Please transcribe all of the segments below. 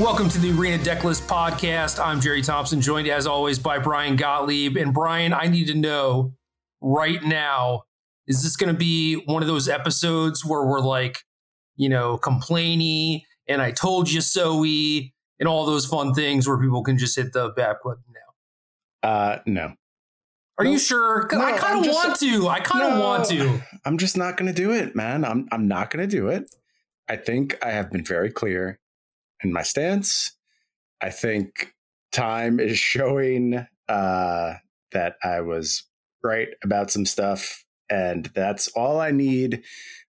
Welcome to the Arena Decklist podcast. I'm Jerry Thompson, joined as always by Brian Gottlieb. And Brian, I need to know right now is this going to be one of those episodes where we're like, you know, complaining and I told you so and all those fun things where people can just hit the back button now? Uh, no. Are no, you sure? No, I kind of want to. I kind of no, want to. I'm just not going to do it, man. I'm I'm not going to do it. I think I have been very clear in my stance. I think time is showing uh, that I was right about some stuff, and that's all I need.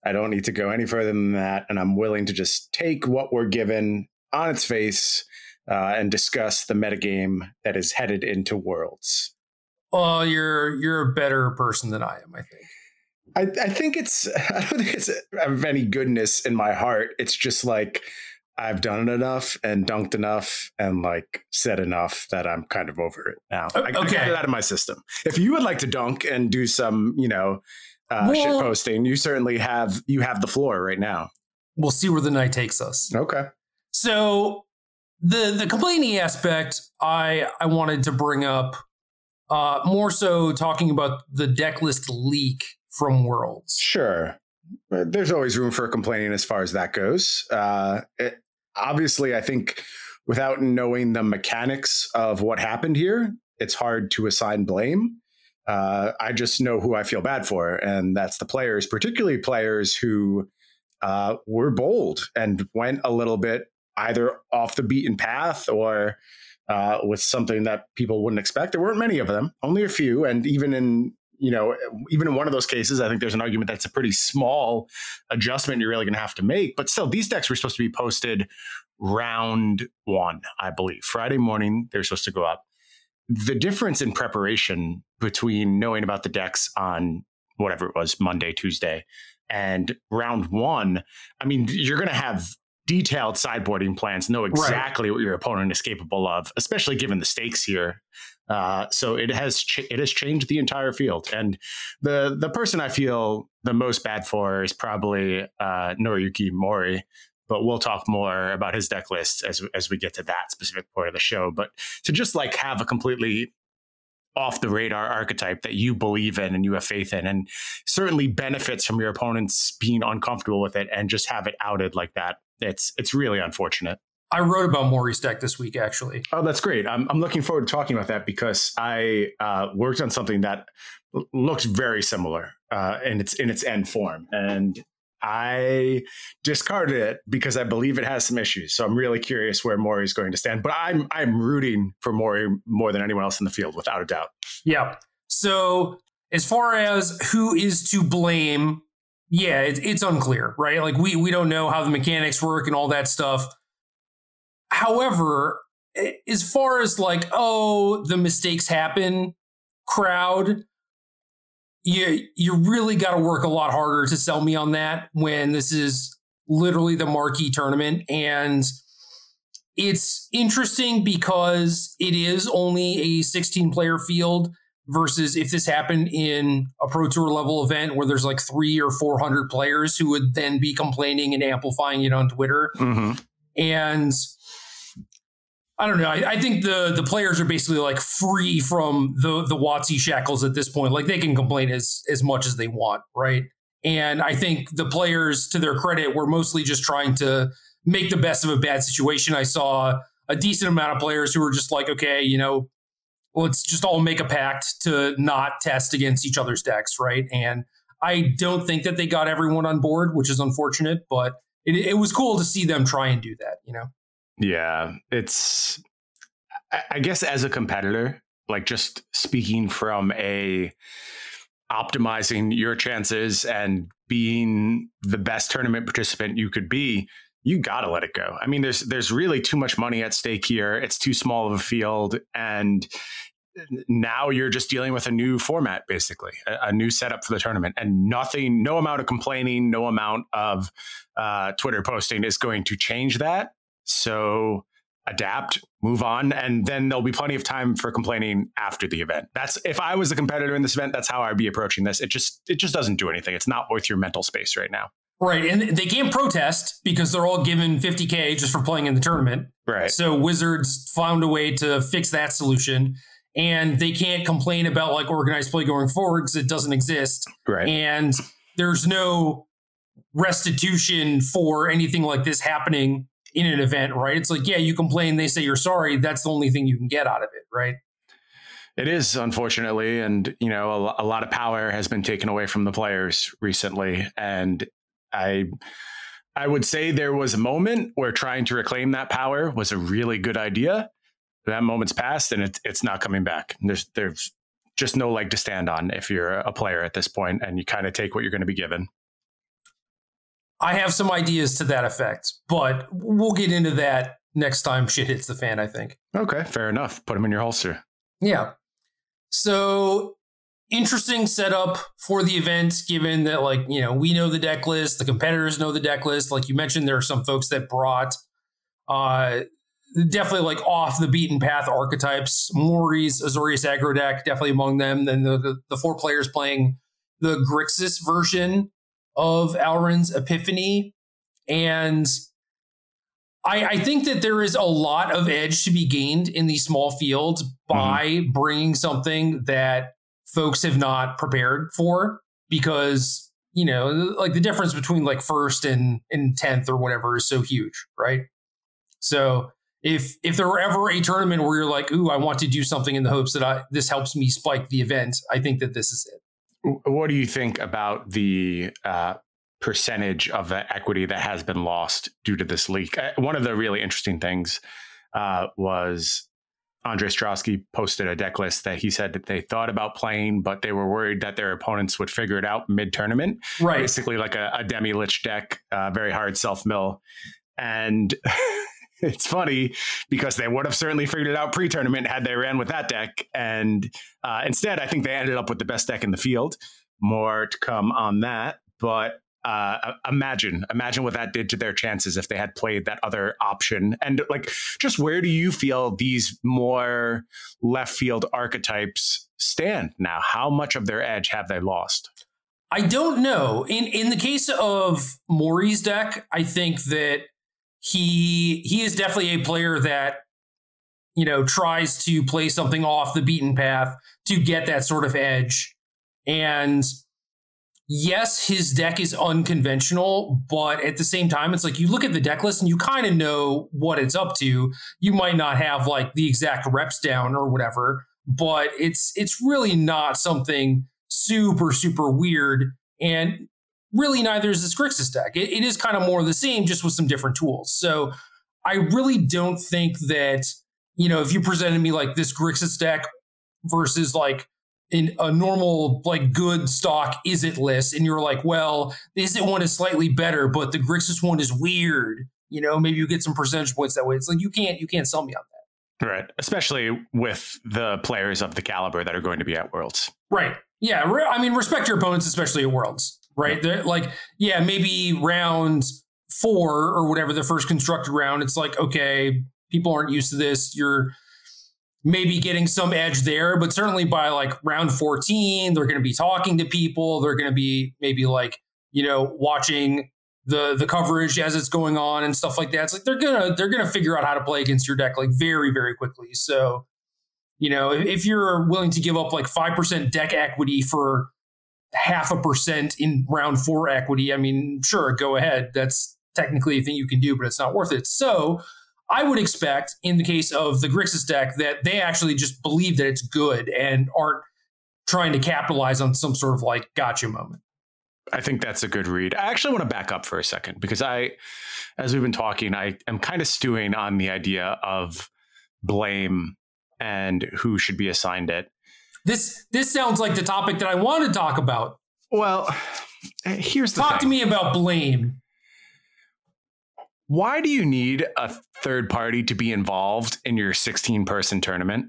I don't need to go any further than that, and I'm willing to just take what we're given on its face uh, and discuss the metagame that is headed into Worlds. Well, you're you're a better person than I am, I think. I, I think it's I don't think it's of any goodness in my heart. It's just like I've done it enough and dunked enough and like said enough that I'm kind of over it now. I, okay. I got it out of my system. If you would like to dunk and do some, you know, uh, well, shit posting, you certainly have you have the floor right now. We'll see where the night takes us. Okay. So the the complaining aspect, I I wanted to bring up uh, more so talking about the deck list leak from Worlds. Sure. There's always room for complaining as far as that goes. Uh, it, obviously, I think without knowing the mechanics of what happened here, it's hard to assign blame. Uh, I just know who I feel bad for, and that's the players, particularly players who uh, were bold and went a little bit either off the beaten path or uh, with something that people wouldn't expect. There weren't many of them, only a few, and even in you know, even in one of those cases, I think there's an argument that's a pretty small adjustment you're really going to have to make. But still, these decks were supposed to be posted round one, I believe. Friday morning, they're supposed to go up. The difference in preparation between knowing about the decks on whatever it was, Monday, Tuesday, and round one, I mean, you're going to have detailed sideboarding plans, know exactly right. what your opponent is capable of, especially given the stakes here. Uh, so it has ch- it has changed the entire field, and the the person I feel the most bad for is probably uh, Noriyuki Mori. But we'll talk more about his deck list as as we get to that specific part of the show. But to just like have a completely off the radar archetype that you believe in and you have faith in, and certainly benefits from your opponents being uncomfortable with it and just have it outed like that. It's it's really unfortunate. I wrote about Mori's deck this week, actually. Oh, that's great. I'm, I'm looking forward to talking about that because I uh, worked on something that looks very similar uh, in its in its end form, and I discarded it because I believe it has some issues. So I'm really curious where Mori is going to stand. But I'm I'm rooting for Mori more than anyone else in the field, without a doubt. Yeah. So as far as who is to blame, yeah, it, it's unclear, right? Like we we don't know how the mechanics work and all that stuff. However, as far as like, oh, the mistakes happen crowd, you you really got to work a lot harder to sell me on that when this is literally the marquee tournament and it's interesting because it is only a 16 player field versus if this happened in a pro tour level event where there's like three or 400 players who would then be complaining and amplifying it on Twitter. Mm-hmm. And I don't know. I, I, think the the players are basically like free from the the WotC shackles at this point. Like they can complain as as much as they want, right? And I think the players, to their credit, were mostly just trying to make the best of a bad situation. I saw a decent amount of players who were just like, okay, you know, let's just all make a pact to not test against each other's decks, right? And I don't think that they got everyone on board, which is unfortunate, but it, it was cool to see them try and do that, you know? Yeah, it's I guess as a competitor, like just speaking from a optimizing your chances and being the best tournament participant you could be, you got to let it go. I mean, there's there's really too much money at stake here. It's too small of a field, and now you're just dealing with a new format, basically, a, a new setup for the tournament, and nothing, no amount of complaining, no amount of uh, Twitter posting is going to change that. So adapt, move on, and then there'll be plenty of time for complaining after the event. That's if I was a competitor in this event, that's how I'd be approaching this. It just it just doesn't do anything. It's not worth your mental space right now. Right. And they can't protest because they're all given 50K just for playing in the tournament. Right. So Wizards found a way to fix that solution. And they can't complain about like organized play going forward because it doesn't exist. Right. And there's no restitution for anything like this happening in an event, right? It's like, yeah, you complain, they say you're sorry. That's the only thing you can get out of it, right? It is, unfortunately. And, you know, a, a lot of power has been taken away from the players recently. And I. I would say there was a moment where trying to reclaim that power was a really good idea. That moment's passed and it, it's not coming back. There's there's just no leg to stand on if you're a player at this point and you kind of take what you're going to be given. I have some ideas to that effect, but we'll get into that next time shit hits the fan, I think. Okay, fair enough. Put them in your holster. Yeah. So interesting setup for the event, given that, like, you know, we know the deck list, the competitors know the deck list. Like you mentioned, there are some folks that brought uh, definitely like off the beaten path archetypes. Mori's Azorius aggro deck, definitely among them. Then the, the, the four players playing the Grixis version of Alrund's Epiphany. And I, I, think that there is a lot of edge to be gained in these small fields by mm-hmm. bringing something that folks have not prepared for because you know like the difference between like first and and 10th or whatever is so huge right so if if there were ever a tournament where you're like ooh i want to do something in the hopes that I, this helps me spike the event i think that this is it what do you think about the uh, percentage of the equity that has been lost due to this leak? Uh, one of the really interesting things uh, was Andre Ostrowski posted a deck list that he said that they thought about playing, but they were worried that their opponents would figure it out mid tournament. Right. Basically, like a, a Demilich deck, uh, very hard self mill. And it's funny because they would have certainly figured it out pre-tournament had they ran with that deck, and uh, instead, I think they ended up with the best deck in the field. More to come on that, but uh, imagine imagine what that did to their chances if they had played that other option. And like just where do you feel these more left field archetypes stand now? How much of their edge have they lost? I don't know. In in the case of mori's deck i think that he he is definitely a player that you know tries to play something off the beaten path to get that sort of edge. And yes his deck is unconventional but at the same time it's like you look at the deck list and you kind of know what it's up to. You might not have like the exact reps down or whatever but it's it's really not something super super weird. And really neither is this Grixis deck. It, it is kind of more of the same, just with some different tools. So I really don't think that, you know, if you presented me like this Grixis deck versus like in a normal, like good stock Izzet list, and you're like, well, the it one is slightly better, but the Grixis one is weird. You know, maybe you get some percentage points that way. It's like you can't you can't sell me on that. Right. Especially with the players of the caliber that are going to be at Worlds. Right. Yeah. I mean, respect your opponents, especially at Worlds right? They're like, yeah, maybe round four or whatever the first constructed round, it's like, okay, people aren't used to this. You're maybe getting some edge there, but certainly by like round 14, they're going to be talking to people. They're going to be maybe like, you know, watching the the coverage as it's going on and stuff like that. It's like they're gonna they're gonna figure out how to play against your deck like very very quickly. So, you know, if, if you're willing to give up like five percent deck equity for half a percent in round four equity, I mean, sure, go ahead. That's technically a thing you can do, but it's not worth it. So I would expect in the case of the Grixis deck that they actually just believe that it's good and aren't trying to capitalize on some sort of like gotcha moment. I think that's a good read. I actually want to back up for a second because I, as we've been talking, I am kind of stewing on the idea of blame and who should be assigned it. This this sounds like the topic that I want to talk about. Well, here's the talk thing. to me about blame. Why do you need a third party to be involved in your 16 person tournament?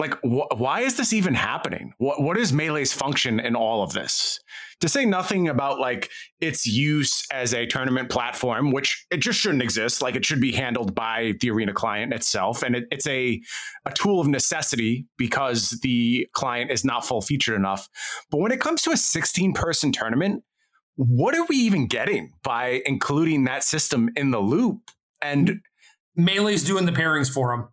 Like, wh- why is this even happening? What what is Melee's function in all of this? to say nothing about like its use as a tournament platform, which it just shouldn't exist. Like it should be handled by the arena client itself. And it, it's a, a tool of necessity because the client is not full featured enough. But when it comes to a 16 person tournament, what are we even getting by including that system in the loop? And Melee's doing the pairings for him.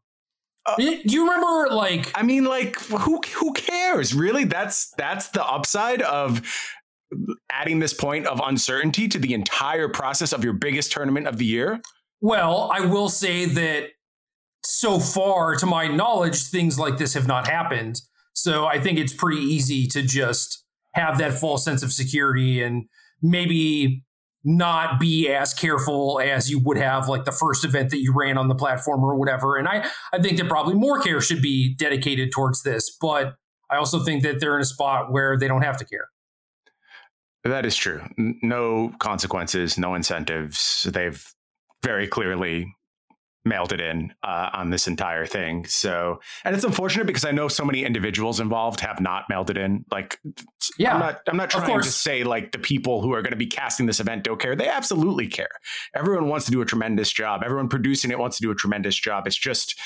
Uh, Do you remember like I mean like who who cares? Really? That's that's the upside of adding this point of uncertainty to the entire process of your biggest tournament of the year? Well, I will say that so far, to my knowledge, things like this have not happened. So I think it's pretty easy to just have that false sense of security and maybe not be as careful as you would have like the first event that you ran on the platform or whatever. And I, I think that probably more care should be dedicated towards this. But I also think that they're in a spot where they don't have to care. That is true. No consequences, no incentives. They've very clearly mailed it in uh, on this entire thing. So, and it's unfortunate because I know so many individuals involved have not mailed it in. Like, yeah, I'm not, I'm not trying to say like the people who are going to be casting this event don't care. They absolutely care. Everyone wants to do a tremendous job. Everyone producing it wants to do a tremendous job. It's just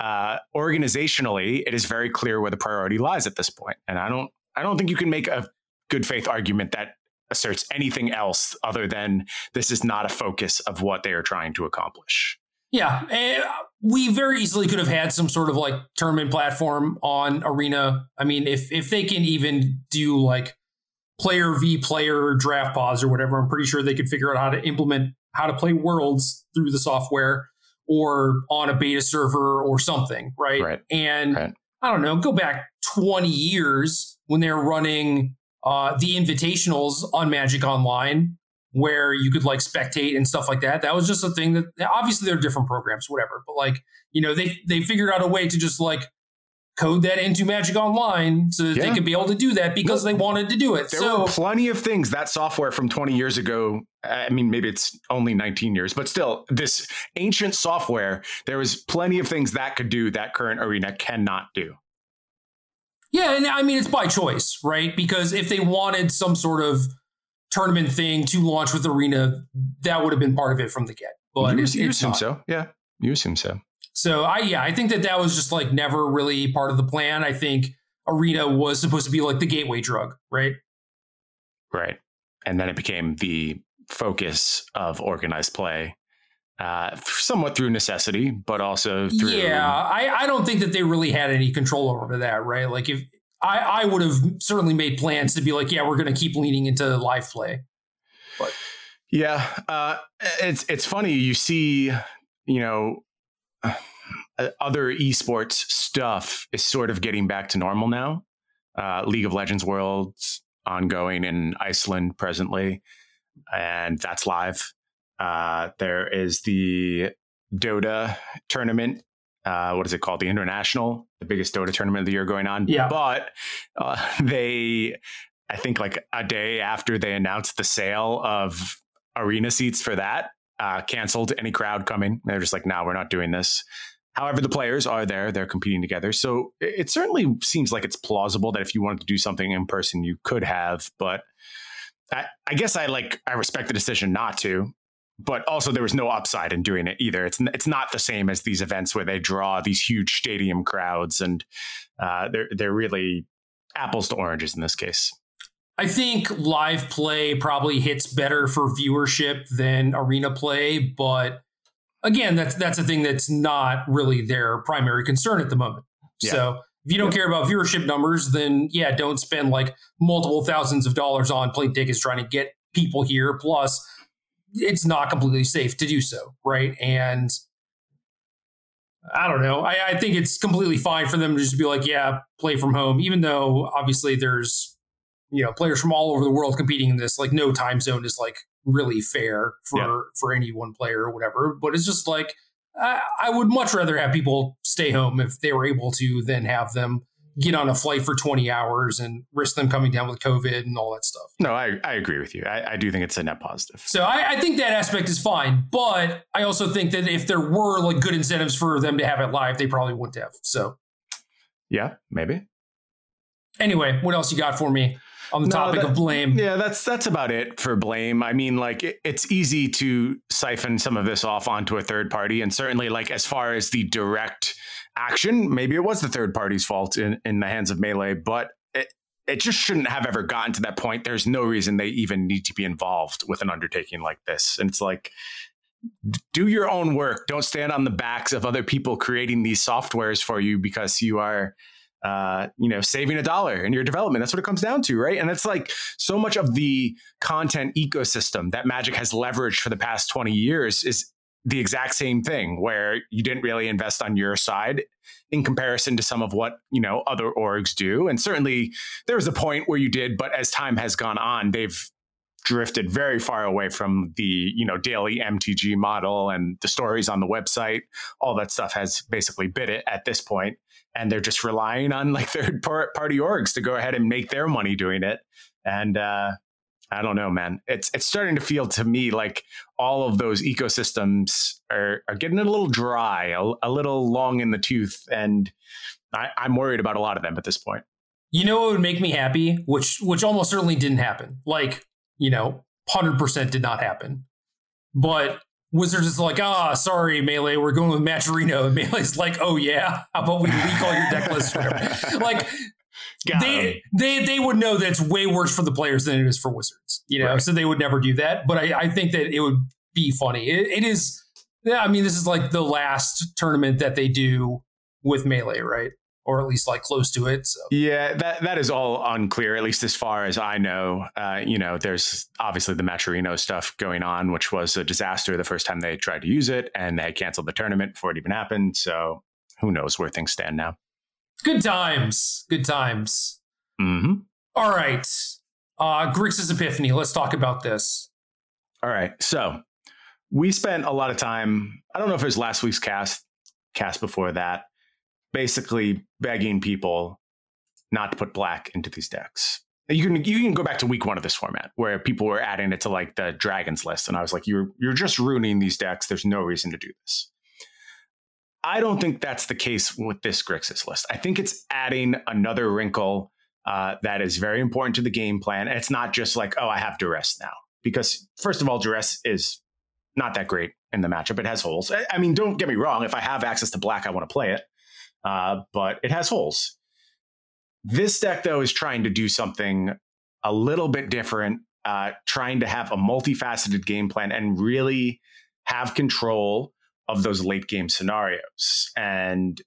uh, organizationally, it is very clear where the priority lies at this point. And I don't, I don't think you can make a good faith argument that asserts anything else other than this is not a focus of what they are trying to accomplish. Yeah, eh, we very easily could have had some sort of like tournament platform on Arena. I mean, if if they can even do like player v player draft pods or whatever, I'm pretty sure they could figure out how to implement how to play worlds through the software or on a beta server or something, right? Right. And right. I don't know, go back 20 years when they're running uh, the invitationals on Magic Online, where you could like spectate and stuff like that. That was just a thing that obviously there are different programs, whatever. But like you know, they they figured out a way to just like code that into Magic Online so that yeah. they could be able to do that because they wanted to do it. There so, were plenty of things that software from 20 years ago. I mean, maybe it's only 19 years, but still, this ancient software, there was plenty of things that could do that current arena cannot do. Yeah, and I mean it's by choice, right? Because if they wanted some sort of tournament thing to launch with Arena, that would have been part of it from the get. But you, you assume not. so, yeah. You assume so. So I yeah, I think that that was just like never really part of the plan. I think Arena was supposed to be like the gateway drug, right? Right, and then it became the focus of organized play uh, somewhat through necessity, but also through. Yeah, I, I don't think that they really had any control over that, right? Like if I, I would have certainly made plans to be like, yeah, we're going to keep leaning into live play. But yeah, uh, it's it's funny. You see, you know, uh, other esports stuff is sort of getting back to normal now. Uh, League of Legends Worlds ongoing in Iceland presently, and that's live. Uh, there is the Dota tournament. Uh, what is it called? The International, the biggest Dota tournament of the year going on. Yeah. But uh, they, I think, like a day after they announced the sale of arena seats for that, uh, canceled any crowd coming. They're just like, no, nah, we're not doing this. However, the players are there; they're competing together. So it certainly seems like it's plausible that if you wanted to do something in person, you could have. But I, I guess I like I respect the decision not to but also there was no upside in doing it either. It's it's not the same as these events where they draw these huge stadium crowds, and uh, they're they're really apples to oranges in this case. I think live play probably hits better for viewership than arena play, but again, that's that's a thing that's not really their primary concern at the moment. Yeah. So if you don't yeah. care about viewership numbers, then yeah, don't spend like multiple thousands of dollars on plane tickets trying to get people here. Plus, it's not completely safe to do so, right? And I don't know. I, I, think it's completely fine for them to just be like, yeah, play from home, even though obviously there's you know players from all over the world competing in this. Like, no time zone is like really fair for yeah. for any one player or whatever. But it's just like I, I would much rather have people stay home if they were able to than have them get on a flight for 20 hours and risk them coming down with COVID and all that stuff. No, I, I agree with you. I, I do think it's a net positive. So I, I, think that aspect is fine. But I also think that if there were like good incentives for them to have it live, they probably wouldn't have. So yeah, maybe. Anyway, what else you got for me? on the no, topic that, of blame. Yeah, that's that's about it for blame. I mean, like it, it's easy to siphon some of this off onto a third party, and certainly, like as far as the direct action. Maybe it was the third party's fault in, in the hands of Melee, but it, it just shouldn't have ever gotten to that point. There's no reason they even need to be involved with an undertaking like this. And it's like, do your own work. Don't stand on the backs of other people creating these softwares for you because you are, uh, you know, saving a dollar in your development. That's what it comes down to, right? And it's like so much of the content ecosystem that Magic has leveraged for the past 20 years is the exact same thing where you didn't really invest on your side in comparison to some of what you know other orgs do. And certainly there was a point where you did but as time has gone on they've drifted very far away from the you know daily mtg model and the stories on the website. All that stuff has basically bit it at this point and they're just relying on like third party orgs to go ahead and make their money doing it. And uh I don't know, man. It's it's starting to feel to me like all of those ecosystems are are getting a little dry, a, a little long in the tooth, and I, I'm worried about a lot of them at this point. You know what would make me happy, which which almost certainly didn't happen. Like you know, hundred percent did not happen. But Wizards is like, ah, oh, sorry, Melee, we're going with Matcherino. And Melee's like, oh yeah, how about we leak all your deck lists? like they, they they would know that it's way worse for the players than it is for Wizards, you know. Right. So they would never do that. But I, I think that it would be funny. It, it is. Yeah, I mean, this is like the last tournament that they do with melee, right? Or at least like close to it. So. Yeah, that that is all unclear, at least as far as I know. Uh, you know, there's obviously the Matcherino stuff going on, which was a disaster the first time they tried to use it, and they canceled the tournament before it even happened. So who knows where things stand now. Good times. Good times. Mm-hmm. All right. Uh, Grixis Epiphany. Let's talk about this. All right. So we spent a lot of time. I don't know if it was last week's cast, cast before that, basically begging people not to put black into these decks. You can you can go back to week one of this format where people were adding it to like the dragons list, and I was like, you're you're just ruining these decks. There's no reason to do this. I don't think that's the case with this Grixis list. I think it's adding another wrinkle uh, that is very important to the game plan. It's not just like, oh, I have duress now. Because, first of all, duress is not that great in the matchup. It has holes. I mean, don't get me wrong. If I have access to black, I want to play it. Uh, but it has holes. This deck, though, is trying to do something a little bit different, uh, trying to have a multifaceted game plan and really have control of those late game scenarios. And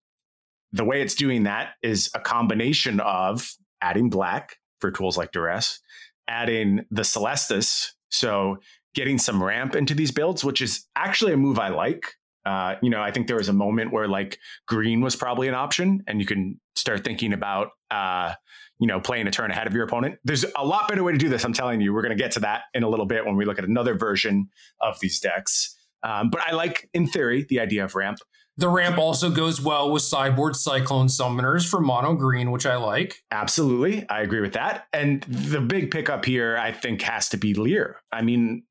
the way it's doing that is a combination of adding black for tools like duress, adding the Celestus. so getting some ramp into these builds, which is actually a move I like. Uh, you know, I think there was a moment where like green was probably an option, and you can start thinking about uh, you know playing a turn ahead of your opponent. There's a lot better way to do this. I'm telling you. We're going to get to that in a little bit when we look at another version of these decks. Um, but I like, in theory, the idea of ramp. The ramp also goes well with cyborg cyclone summoners for mono green, which I like. Absolutely. I agree with that. And the big pickup here, I think, has to be Lier. I mean,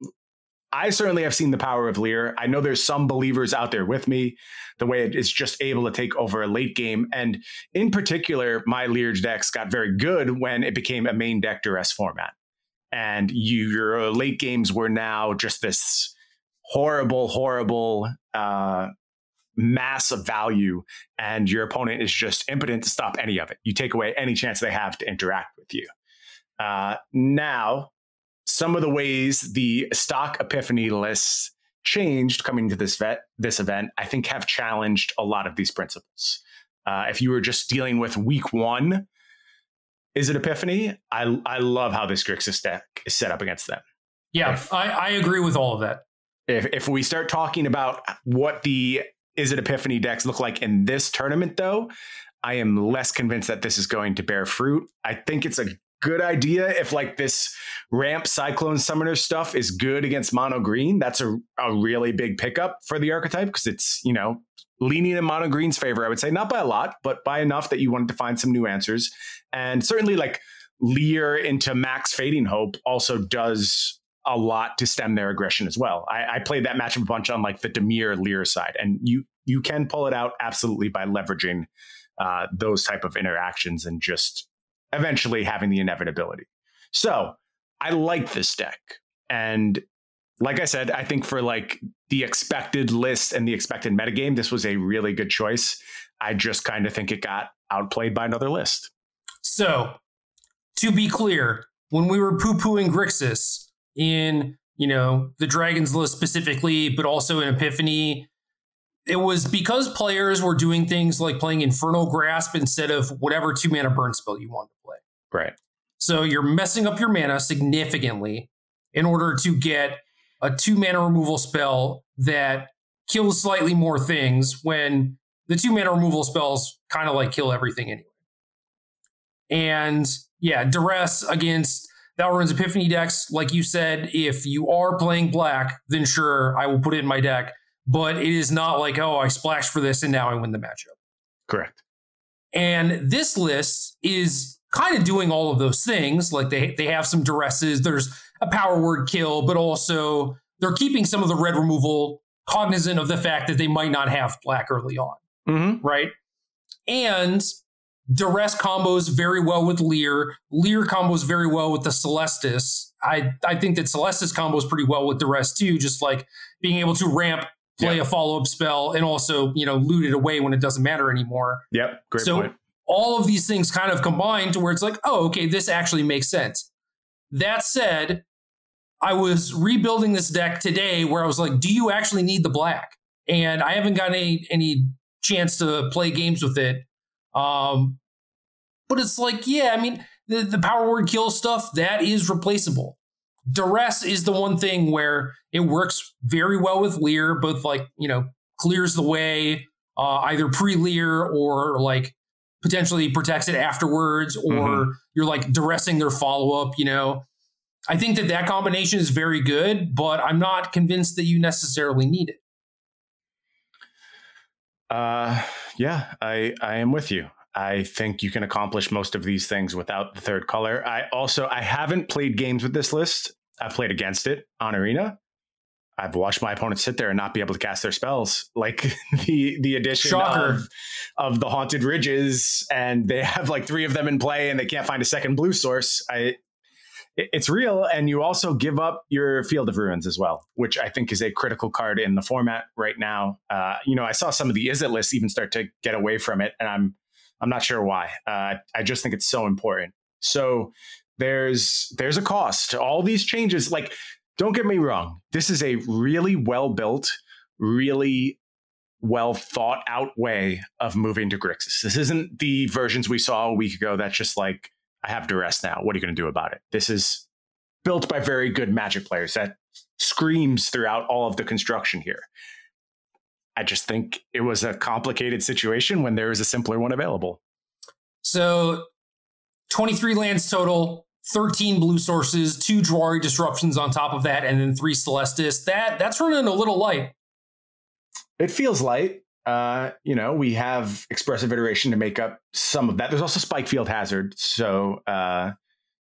I certainly have seen the power of Lier. I know there's some believers out there with me, the way it is just able to take over a late game. And in particular, my Lier decks got very good when it became a main deck duress format. And you, your late games were now just this horrible, horrible uh, mass of value, and your opponent is just impotent to stop any of it. You take away any chance they have to interact with you. Uh, now, some of the ways the stock epiphany lists changed coming to this vet this event, I think have challenged a lot of these principles. Uh, if you were just dealing with week one, Izzet Epiphany? I I love how this Grixis deck is set up against them. Yeah, I, I agree with all of that if if we start talking about what the Izzet Epiphany decks look like in this tournament, though, I am less convinced that this is going to bear fruit. I think it's a good idea if like this ramp cyclone summoner stuff is good against mono green. That's a, a really big pickup for the archetype because it's, you know, leaning in mono green's favor, I would say, not by a lot, but by enough that you wanted to find some new answers. And certainly like Lier into max fading hope also does a lot to stem their aggression as well. I, I played that matchup a bunch on like the Dimir Lier side, and you you can pull it out absolutely by leveraging uh, those type of interactions and just eventually having the inevitability. So I like this deck, and like I said, I think for like the expected list and the expected metagame, this was a really good choice. I just kind of think it got outplayed by another list. So to be clear, when we were poo pooing Grixis in, you know, the Dragons list specifically, but also in Epiphany, it was because players were doing things like playing Infernal Grasp instead of whatever two mana burn spell you wanted to play. Right. So you're messing up your mana significantly in order to get a two mana removal spell that kills slightly more things when the two mana removal spells kind of like kill everything anyway. And yeah, duress against Alrund's Epiphany decks, like you said, if you are playing black, then sure, I will put it in my deck. But it is not like, oh, I splashed for this and now I win the matchup. Correct. And this list is kind of doing all of those things. Like they they have some duresses. There's a power word kill, but also they're keeping some of the red removal cognizant of the fact that they might not have black early on. Mm-hmm. Right. And Duress combos very well with Lier. Lier combos very well with the Celestus. I, I think that Celestus combos pretty well with Duress too, just like being able to ramp, play Yeah. a follow up spell, and also, you know, loot it away when it doesn't matter anymore. Yep. Great so point. all of these things kind of combine to where it's like, oh, okay, this actually makes sense. That said, I was rebuilding this deck today where I was like, do you actually need the black? And I haven't gotten any any chance to play games with it. Um, but it's like, yeah, I mean, the, the power word kill stuff, that is replaceable. Duress is the one thing where it works very well with Lier, both like, you know, clears the way, uh, either pre-Lier or like potentially protects it afterwards, or Mhm. you're like duressing their follow-up, you know. I think that that combination is very good, but I'm not convinced that you necessarily need it. Uh, yeah, I I am with you. I think you can accomplish most of these things without the third color. I also I haven't played games with this list. I've played against it on Arena. I've watched my opponents sit there and not be able to cast their spells. Like the the addition of of the haunted ridges, and they have like three of them in play, and they can't find a second blue source. I it's real, and you also give up your Field of Ruins as well, which I think is a critical card in the format right now. Uh, you know, I saw some of the Izzet lists even start to get away from it, and I'm I'm not sure why. Uh, I just think it's so important. So there's there's a cost all these changes. Like, don't get me wrong, this is a really well built, really well thought out way of moving to Grixis. This isn't the versions we saw a week ago. That's just like I have duress now. What are you going to do about it? This is built by very good Magic players. That screams throughout all of the construction here. I just think it was a complicated situation when there was a simpler one available. So 23 lands total, 13 blue sources, two Drawry disruptions on top of that, and then three Celestus. That that's running a little light. It feels light. Uh, you know, we have expressive iteration to make up some of that. There's also Spikefield Hazard, so uh,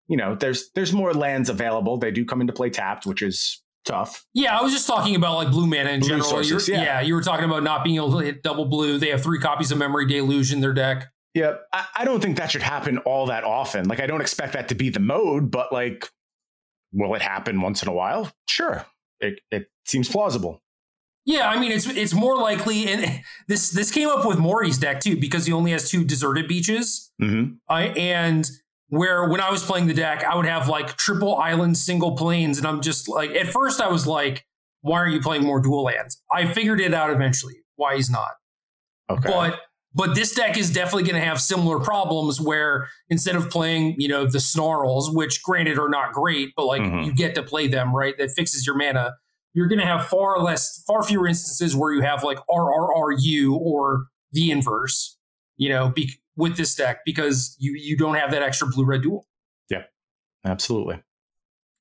you know, there's there's more lands available. They do come into play tapped, which is tough. Yeah, I was just talking about like blue mana in Blue general. sources, You're- yeah. you were talking about not being able to hit double blue. They have three copies of Memory Deluge in their deck. Yeah, I, I don't think that should happen all that often. Like, I don't expect that to be the mode, but like, will it happen once in a while? Sure, it it seems plausible. Yeah, I mean it's it's more likely, and this this came up with Mori's deck too because he only has two deserted beaches. hmm I and where when I was playing the deck, I would have like triple island, single plains, and I'm just like at first I was like, why are you playing more dual lands? I figured it out eventually why he's not. Okay, But but this deck is definitely going to have similar problems where instead of playing, you know, the snarls, which granted are not great, but like Mhm. you get to play them, right? That fixes your mana. You're going to have far less, far fewer instances where you have like RRRU or the inverse, you know, be, with this deck because you you don't have that extra blue red dual. absolutely.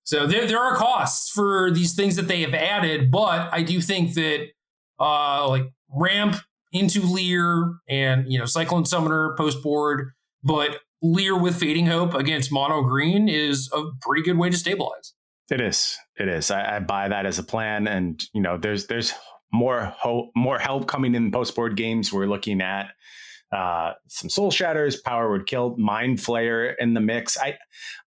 So there, there are costs for these things that they have added, but I do think that uh like ramp into Lier and you know Cyclone Summoner post board, but Lier with Fading Hope against Mono Green is a pretty good way to stabilize. It is. It is. I, I buy that as a plan, and you know, there's there's more hope, more help coming in post board games. We're looking at uh, some Soul Shatters, Power Word Kill, Mind Flayer in the mix. I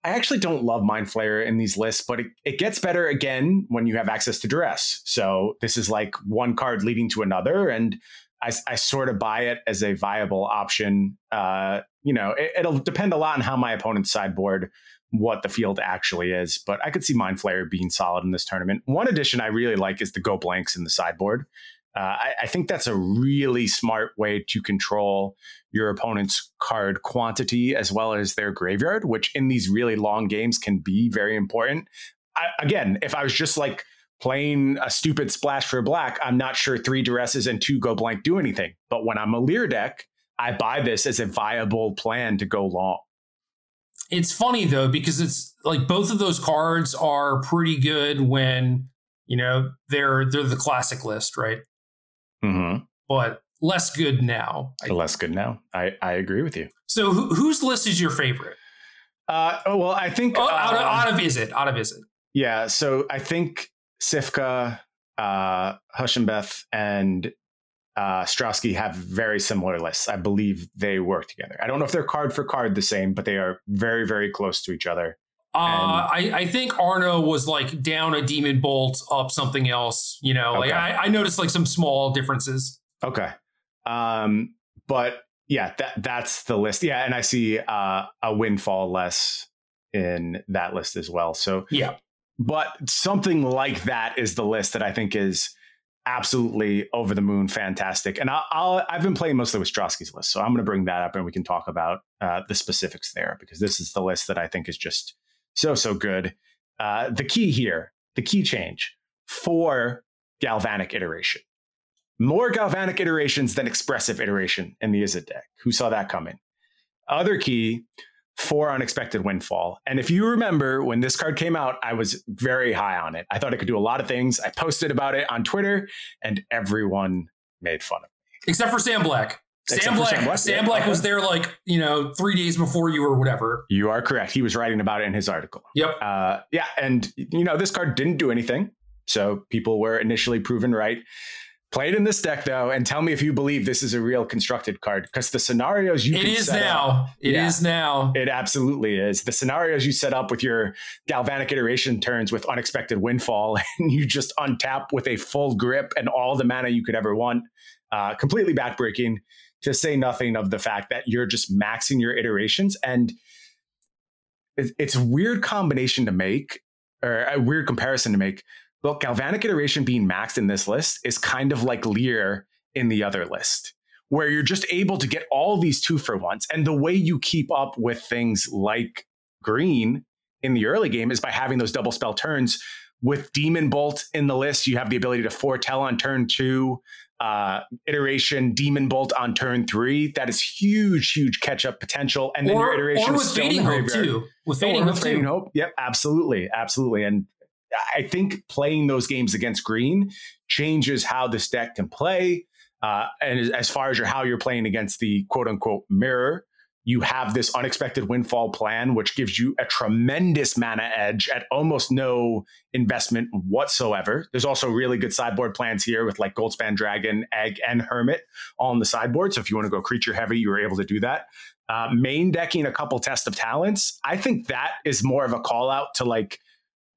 I actually don't love Mind Flayer in these lists, but it, it gets better again when you have access to Duress. So this is like one card leading to another, and I, I sort of buy it as a viable option. Uh, you know, it, will depend a lot on how my opponent's sideboard, what the field actually is. But I could see Mind Flayer being solid in this tournament. One addition I really like is the go blanks in the sideboard. Uh, I, I, think that's a really smart way to control your opponent's card quantity as well as their graveyard, which in these really long games can be very important. I, again, if I was just like playing a stupid splash for black, I'm not sure three duresses and two go blank do anything. But when I'm a Lier deck, I buy this as a viable plan to go long. It's funny though, because it's like both of those cards are pretty good when, you know, they're they're the classic list, right? Mm-hmm. But less good now. less good now. I, I agree with you. So who, whose list is your favorite? Uh, oh, well, I think oh, out, of, uh, out of Izzet, out of Izzet. Yeah, so I think Sifka, uh, Beth, and uh, Strasky have very similar lists. I believe they work together. I don't know if they're card for card the same, but they are very, very close to each other. Uh, I, I, think Arno was like down a demon bolt, up something else. You know, like I, I, noticed like some small differences. Okay, um, but yeah, that that's the list. Yeah, and I see uh, a windfall less in that list as well. So yeah, but something like that is the list that I think is absolutely over the moon fantastic. And I'll, i have been playing mostly with Strasky's list, so I'm going to bring that up and we can talk about uh, the specifics there because this is the list that I think is just so, so good. Uh, the key here, the key change for galvanic iteration. More galvanic iterations than expressive iteration in the Izzet deck. Who saw that coming? Other key for unexpected windfall. And if you remember when this card came out, I was very high on it. I thought it could do a lot of things. I posted about it on Twitter and everyone made fun of me. Except for Sam Black. Sam Black, Sam Black, Sam Black yeah. was there like you know three days before you or whatever. You are correct. He was writing about it in his article. Yep. Uh, yeah, and you know this card didn't do anything, so people were initially proven right. Play it in this deck though, and tell me if you believe this is a real constructed card because the scenarios you it is now. Up, it yeah, is now. It absolutely is. The scenarios you set up with your galvanic iteration turns with unexpected windfall, and you just untap with a full grip and all the mana you could ever want, uh, completely backbreaking to say nothing of the fact that you're just maxing your iterations and it's a weird combination to make or a weird comparison to make but galvanic iteration being maxed in this list is kind of like Lier in the other list where you're just able to get all these two for once and the way you keep up with things like green in the early game is by having those double spell turns with demon bolt in the list you have the ability to foretell on turn two uh, iteration demon bolt on turn three. That is huge, huge catch up potential. And then or, your iteration or with fading hope too. With fading, hope, fading too. hope. Yep, absolutely, absolutely. And I think playing those games against green changes how this deck can play. Uh, and as far as your how you're playing against the quote unquote mirror, you have this unexpected windfall plan, which gives you a tremendous mana edge at almost no investment whatsoever. There's also really good sideboard plans here with like Goldspan Dragon, Egg, and Hermit all on the sideboard. So if you want to go creature heavy, you're able to do that. Uh, main decking a couple test of talents. I think that is more of a call out to like,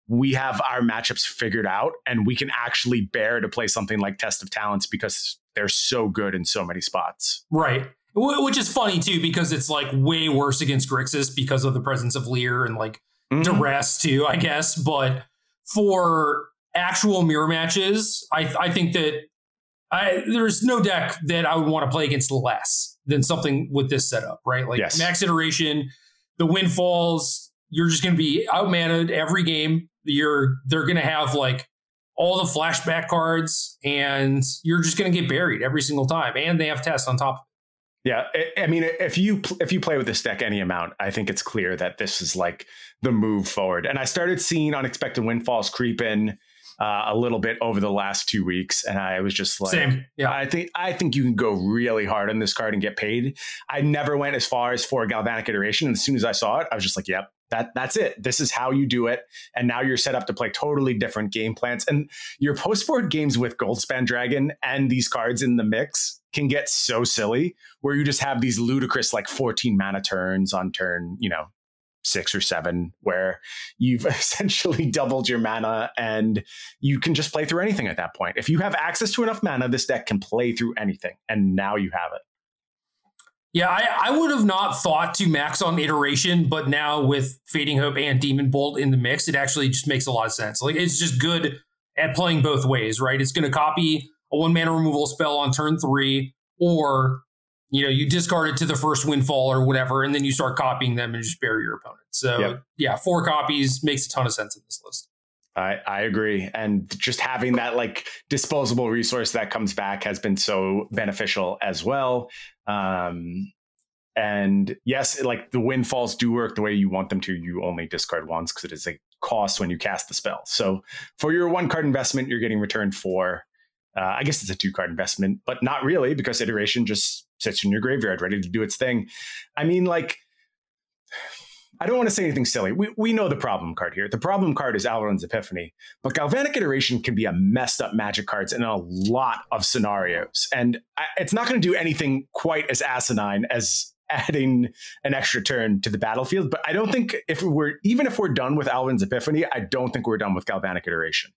we have our matchups figured out and we can actually bear to play something like test of talents because they're so good in so many spots. Right. Which is funny too, because it's like way worse against Grixis because of the presence of Lier and like mm-hmm. duress too, I guess. But for actual mirror matches, I, I think that I, there's no deck that I would want to play against less than something with this setup, right? Like yes. max iteration, the windfalls, you're just going to be outmanaged every game. You're they're going to have like all the flashback cards, and you're just going to get buried every single time. And they have tests on top yeah, I mean, if you if you play with this deck any amount, I think it's clear that this is like the move forward. And I started seeing unexpected windfalls creep in uh, a little bit over the last two weeks, and I was just like, Same. yeah, I think I think you can go really hard on this card and get paid. I never went as far as for galvanic iteration, and as soon as I saw it, I was just like, yep, that that's it. This is how you do it. And now you're set up to play totally different game plans. And your post board games with Goldspan Dragon and these cards in the mix can get so silly where you just have these ludicrous like 14 mana turns on turn, you know, six or seven, where you've essentially doubled your mana and you can just play through anything at that point. If you have access to enough mana, this deck can play through anything. And now you have it. Yeah, I, I would have not thought to max on iteration, but now with Fading Hope and Demon Bolt in the mix, it actually just makes a lot of sense. Like it's just good at playing both ways, right? It's going to copy a one mana removal spell on turn three, or you know, you discard it to the first windfall or whatever, and then you start copying them and just bury your opponent. So yep. yeah, four copies makes a ton of sense in this list. I, I agree. And just having that like disposable resource that comes back has been so beneficial as well. Um, and yes, like the windfalls do work the way you want them to. You only discard once because it is a cost when you cast the spell. So for your one card investment, you're getting returned for, uh, I guess it's a two card investment, but not really because iteration just sits in your graveyard ready to do its thing. I mean, like, I don't want to say anything silly. We, we know the problem card here. The problem card is Alrund's Epiphany, but Galvanic Iteration can be a messed up magic cards in a lot of scenarios. And I, it's not going to do anything quite as asinine as adding an extra turn to the battlefield. But I don't think if we're, even if we're done with Alrund's Epiphany, I don't think we're done with Galvanic Iteration.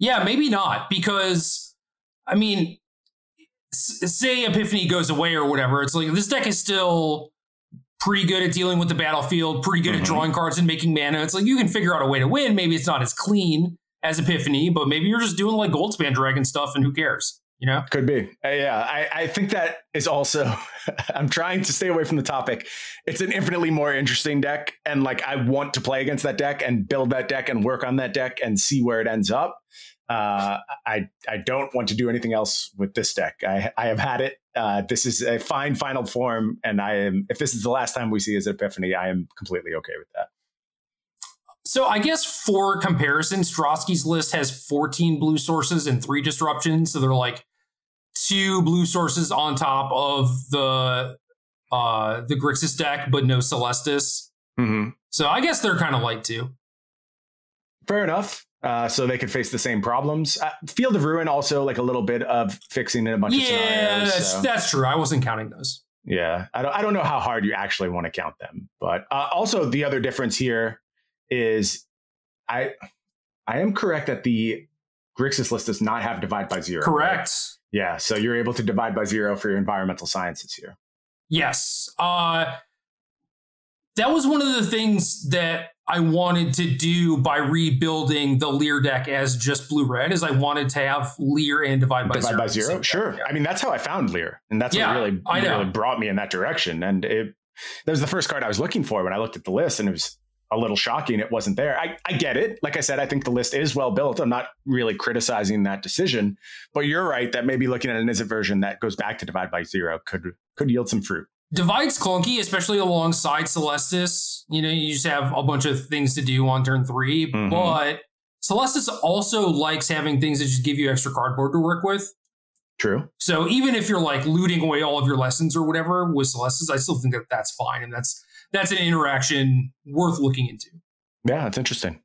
Yeah, maybe not, because, I mean, say Epiphany goes away or whatever, it's like this deck is still pretty good at dealing with the battlefield, pretty good mm-hmm. at drawing cards and making mana. It's like you can figure out a way to win. Maybe it's not as clean as Epiphany, but maybe you're just doing like Goldspan Dragon stuff and who cares? You know? Could be. Uh, yeah. I, I think that is also, I'm trying to stay away from the topic. It's an infinitely more interesting deck. And like, I want to play against that deck and build that deck and work on that deck and see where it ends up. Uh, I I don't want to do anything else with this deck. I I have had it. Uh, this is a fine final form, and I am. If this is the last time we see his epiphany, I am completely okay with that. So I guess for comparison, Stráský's list has 14 blue sources and three disruptions. So they're like two blue sources on top of the uh the Grixis deck, but no Celestus. Mm-hmm. So I guess they're kind of light too. Fair enough uh, so they could face the same problems. Uh, Field of Ruin also like a little bit of fixing in a bunch yeah, of scenarios. Yeah, that's, so. that's true. I wasn't counting those. Yeah, I don't, I don't know how hard you actually want to count them, but uh, also the other difference here is I I am correct that the Grixis list does not have divide by zero. Correct. Right? Yeah, so you're able to divide by zero for your environmental sciences here. Yes. Uh, that was one of the things that I wanted to do by rebuilding the Lier deck as just blue red is I wanted to have Lier and divide by divide zero. by zero. Sure. Yeah. I mean that's how I found Lier. And that's yeah, what really, really brought me in that direction. And it that was the first card I was looking for when I looked at the list and it was a little shocking it wasn't there. I, I get it. Like I said, I think the list is well built. I'm not really criticizing that decision. But you're right that maybe looking at an Izzet version that goes back to divide by zero could could yield some fruit. Divide's clunky, especially alongside Celestus. You know, you just have a bunch of things to do on turn 3 mm-hmm. but Celestus also likes having things that just give you extra cardboard to work with. True. So even if you're like looting away all of your lessons or whatever with Celestus, I still think that that's fine, and that's that's an interaction worth looking into. Yeah, it's interesting.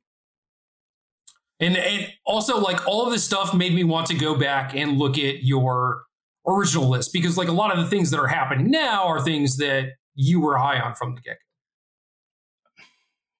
And and also like all of this stuff made me want to go back and look at your original list because like a lot of the things that are happening now are things that you were high on from the get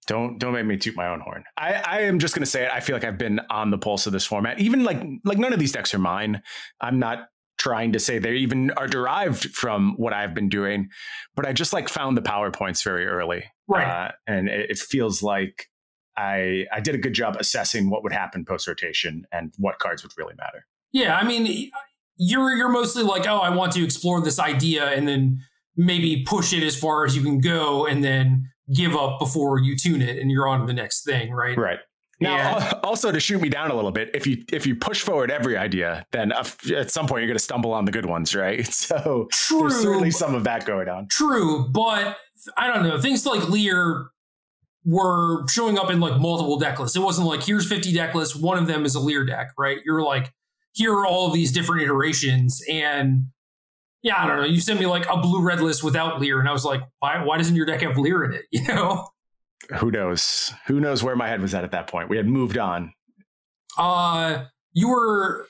don't don't make me toot my own horn. I, I am just gonna say it. I feel like I've been on the pulse of this format. Even like like none of these decks are mine. I'm not trying to say they even are derived from what I've been doing, but I just like found the powerpoints very early, right? Uh, and it, it feels like I I did a good job assessing what would happen post rotation and what cards would really matter. Yeah, I mean, you're you're mostly like, oh, I want to explore this idea and then maybe push it as far as you can go and then give up before you tune it and you're on to the next thing, right? Right. Now, and, also to shoot me down a little bit, if you if you push forward every idea, then at some point you're going to stumble on the good ones, right? So true, there's certainly some of that going on. True, but I don't know things like Lier were showing up in like multiple deck lists. It wasn't like here's 50 deck lists, one of them is a Lier deck, right? You're like here are all these different iterations. And yeah, I don't know. You sent me like a blue red list without Lier, and I was like, why why doesn't your deck have Lier in it? You know? Who knows? Who knows where my head was at at that point? We had moved on. Uh you were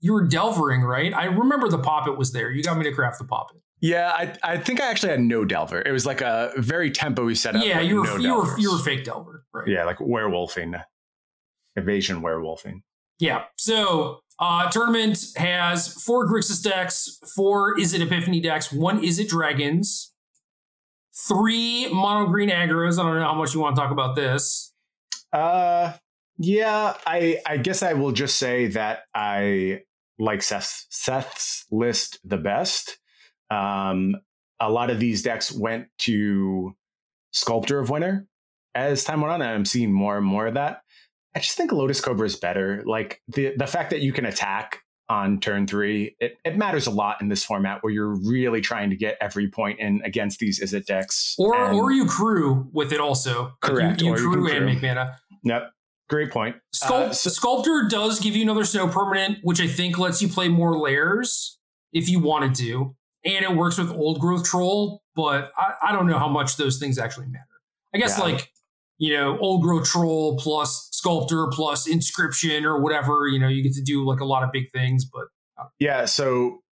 you were delvering, right? I remember the poppet was there. You got me to craft the poppet. Yeah, I, I think I actually had no delver. It was like a very tempo set up. Yeah, you were no you were you were fake delver, right? Yeah, like werewolfing, evasion werewolfing. Yeah. So uh, tournament has four Grixis decks, four Izzet Epiphany decks, one Izzet Dragons, three mono green aggros. I don't know how much you want to talk about this. Uh, yeah, I I guess I will just say that I like Seth, Seth's list the best. Um, a lot of these decks went to Sculptor of Winter as time went on, and I'm seeing more and more of that. I just think Lotus Cobra is better. Like the the fact that you can attack on turn three, it, it matters a lot in this format where you're really trying to get every point in against these Izzet decks. Or And- or you crew with it also. Correct, You, you or you crew and crew. make mana. Yep. Great point. Sculpt, Uh, so- Sculptor does give you another snow permanent, which I think lets you play more Lairs if you wanted to. Do. And it works with old growth troll, but I, I don't know how much those things actually matter. I guess Yeah. like, you know, old growth troll plus sculptor plus inscription or whatever, you know, you get to do like a lot of big things, but Yeah. So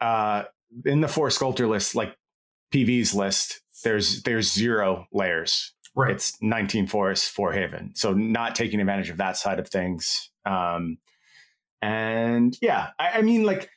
uh, in the four sculptor list, like PV's list, there's there's zero Lairs. right. It's 19 forests, four haven. So not taking advantage of that side of things. Um, and yeah, I, I mean, like,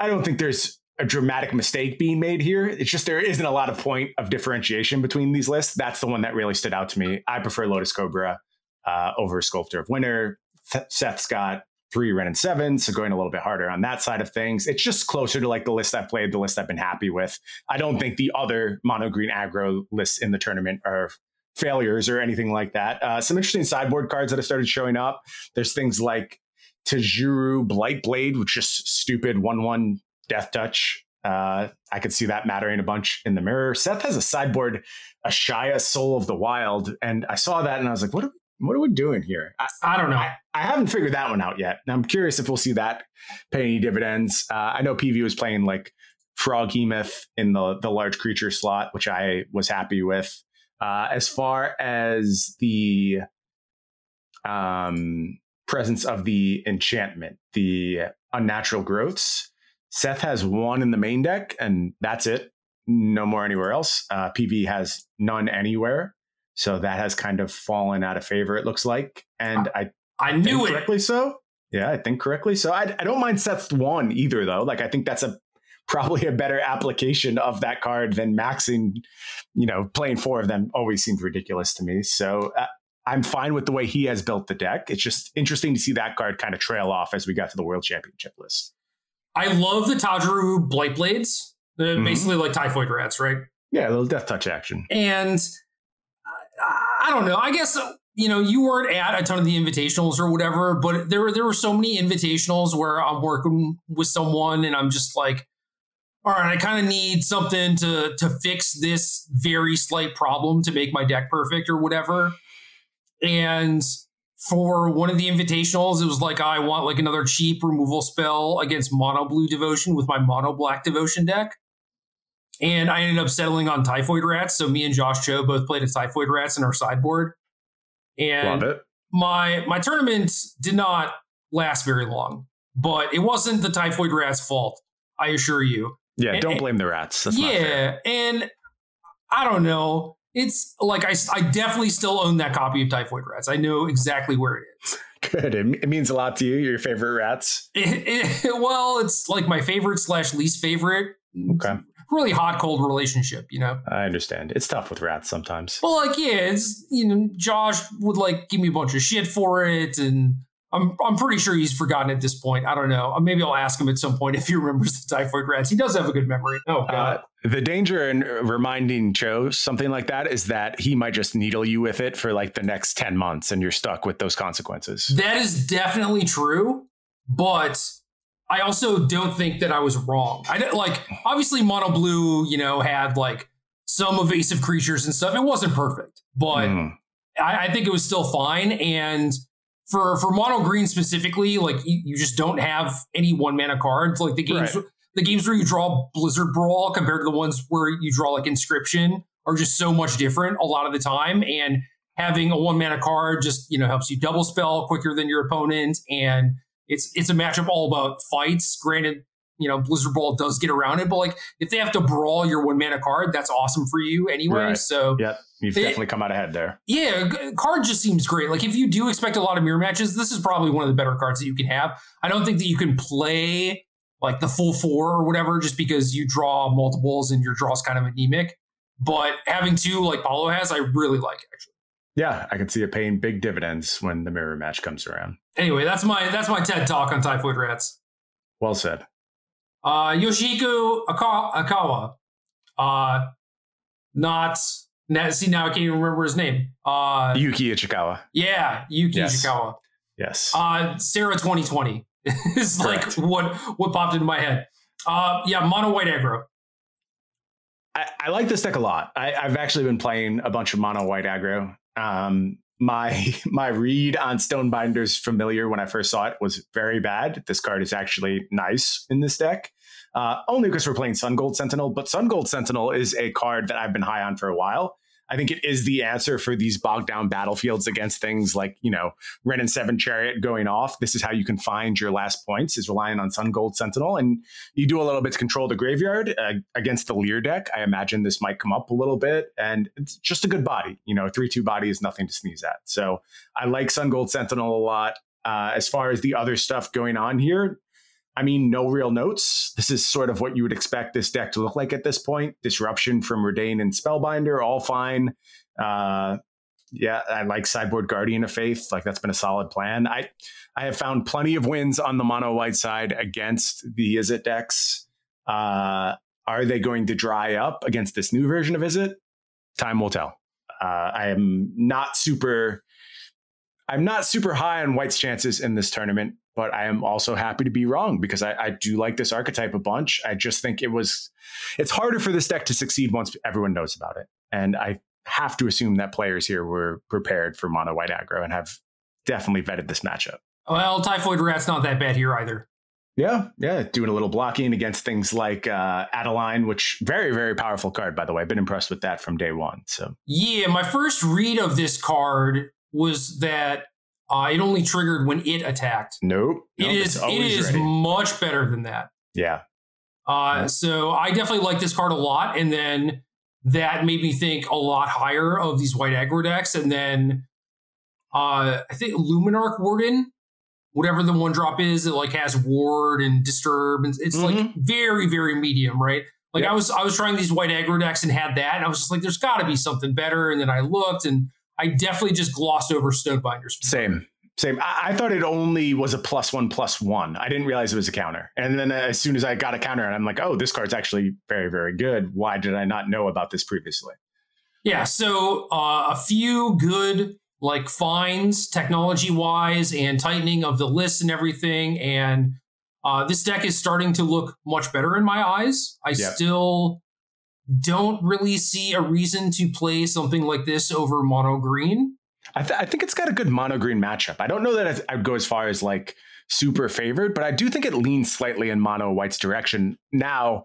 I don't think there's a dramatic mistake being made here. It's just there isn't a lot of point of differentiation between these lists. That's the one that really stood out to me. I prefer Lotus Cobra uh, over Sculptor of Winter. Th- Seth's got three Wrenn and seven, so going a little bit harder on that side of things. It's just closer to like the list I've played, the list I've been happy with. I don't think the other mono green aggro lists in the tournament are failures or anything like that. Uh, some interesting sideboard cards that have started showing up. There's things like Tajuru Blightblade, which is just stupid one one death touch. Uh, I could see that mattering a bunch in the mirror. Seth has a sideboard, Ashaya Soul of the Wild, and I saw that and I was like, what are, what are we doing here? I, I don't know. I, I haven't figured that one out yet. And I'm curious if we'll see that pay any dividends. Uh, I know PV was playing like Froghemoth in the, the large creature slot, which I was happy with. Uh, as far as the um, presence of the enchantment, the unnatural growths, Seth has one in the main deck, and that's it. No more anywhere else. Uh, PV has none anywhere. So that has kind of fallen out of favor, it looks like. And I I think knew it. correctly so. Yeah, I think correctly so. I, I don't mind Seth's one either, though. Like, I think that's a probably a better application of that card than maxing, you know, playing four of them always seemed ridiculous to me. So uh, I'm fine with the way he has built the deck. It's just interesting to see that card kind of trail off as we got to the World Championship list. I love the Tajuru Blightblades. They're Mhm. basically like typhoid rats, right? Yeah, a little death touch action. And I, I don't know. I guess you know you weren't at a ton of the invitationals or whatever, but there were there were so many invitationals where I'm working with someone and I'm just like, all right, I kind of need something to to fix this very slight problem to make my deck perfect or whatever. And for one of the invitationals, it was like I want like another cheap removal spell against mono blue devotion with my mono black devotion deck. And I ended up settling on Typhoid Rats. So me and Josh Cho both played a Typhoid Rats in our sideboard. And my my tournament did not last very long, but it wasn't the Typhoid Rats' fault, I assure you. Yeah, and- don't blame the rats. That's not fair. yeah, and I don't know. It's like I, I definitely still own that copy of Typhoid Rats. I know exactly where it is. Good. It, it means a lot to you. Your favorite rats. It- it- well, it's like my favorite slash least favorite. Okay. Really hot cold relationship, you know. I understand. It's tough with rats sometimes. Well, like yeah, it's you know Josh would like give me a bunch of shit for it, and I'm I'm pretty sure he's forgotten at this point. I don't know. Maybe I'll ask him at some point if he remembers the typhoid rats. He does have a good memory. Oh god. Uh, the danger in reminding Joe something like that is that he might just needle you with it for like the next 10 months and you're stuck with those consequences. That is definitely true, but I also don't think that I was wrong. I didn't like obviously Mono Blue, you know, had like some evasive creatures and stuff. It wasn't perfect, but Mm. I, I think it was still fine. And for for Mono Green specifically, like you, you just don't have any one mana cards. Like the games Right. The games where you draw Blizzard Brawl compared to the ones where you draw like Inscription are just so much different a lot of the time. And having a one mana card just you know helps you double spell quicker than your opponent, and it's it's a matchup all about fights. Granted, you know, Blizzard Brawl does get around it. But like, if they have to brawl your one mana card, that's awesome for you anyway. Right. So Yep, you've It- definitely come out ahead there. yeah, card just seems great. Like if you do expect a lot of mirror matches, this is probably one of the better cards that you can have. I don't think that you can play like the full four or whatever just because you draw multiples and your draw's kind of anemic. But having two like Paulo has, I really like actually. Yeah, I can see it paying big dividends when the mirror match comes around. Anyway, that's my that's my TED talk on Typhoid Rats. Well said. Uh, Yoshihiko Ikawa, uh, not now, see now I can't even remember his name. Uh, Yuki Ichikawa. yeah, Yuki Yes. Ishikawa. Yes. Uh, Sarah 2020 is like what what popped into my head. Uh, yeah, mono white aggro. I, I like this deck a lot. I, I've actually been playing a bunch of mono white aggro. Um, my my read on Stonebinder's familiar when I first saw it was very bad. This card is actually nice in this deck, uh, only because we're playing Sungold Sentinel. But Sungold Sentinel is a card that I've been high on for a while. I think it is the answer for these bogged down battlefields against things like, you know, Wrenn and Seven Chariot going off. This is how you can find your last points, is relying on Sungold Sentinel. And you do a little bit to control the graveyard uh, against the Lier deck. I imagine this might come up a little bit, and it's just a good body. You know, 3 2 body is nothing to sneeze at. So I like Sungold Sentinel a lot. Uh, as far as the other stuff going on here, I mean, no real notes. This is sort of what you would expect this deck to look like at this point. Disruption from Reidane and Spellbinder, all fine. Uh, yeah, I like Sideboard Guardian of Faith. Like that's been a solid plan. I I have found plenty of wins on the mono white side against the Izzet decks. Uh, are they going to dry up against this new version of Izzet? Time will tell. Uh, I am not super. I'm not super high on White's chances in this tournament, but I am also happy to be wrong because I, I do like this archetype a bunch. I just think it was, it's harder for this deck to succeed once everyone knows about it. And I have to assume that players here were prepared for mono white aggro and have definitely vetted this matchup. Well, Typhoid Rat's not that bad here either. Yeah, yeah, doing a little blocking against things like uh, Adeline, which very, very powerful card, by the way. I've been impressed with that from day one. So Yeah, my first read of this card was that uh, it only triggered when it attacked. nope, It nope, is it's it is ready. much better than that. yeah, Uh. So I definitely like this card a lot, and then that made me think a lot higher of these white aggro decks, and then uh, I think Luminarch Warden, whatever the one drop is, it like has ward and disturb, and it's like Mhm. very very medium, right? Like Yep. I was I was trying these white aggro decks and had that, and I was just like, there's got to be something better, and then I looked, and I definitely just glossed over Stonebinders. same. Same. I, I thought it only was a plus one plus one. I didn't realize it was a counter. And then as soon as I got a counter, and I'm like, oh, this card's actually very, very good. Why did I not know about this previously? Yeah, so uh, a few good like finds technology wise and tightening of the lists and everything, and uh, this deck is starting to look much better in my eyes. I Yep. still don't really see a reason to play something like this over mono green. I, th- I think it's got a good mono green matchup. I don't know that I'd- I'd go as far as like super favored, but I do think it leans slightly in mono white's direction. Now,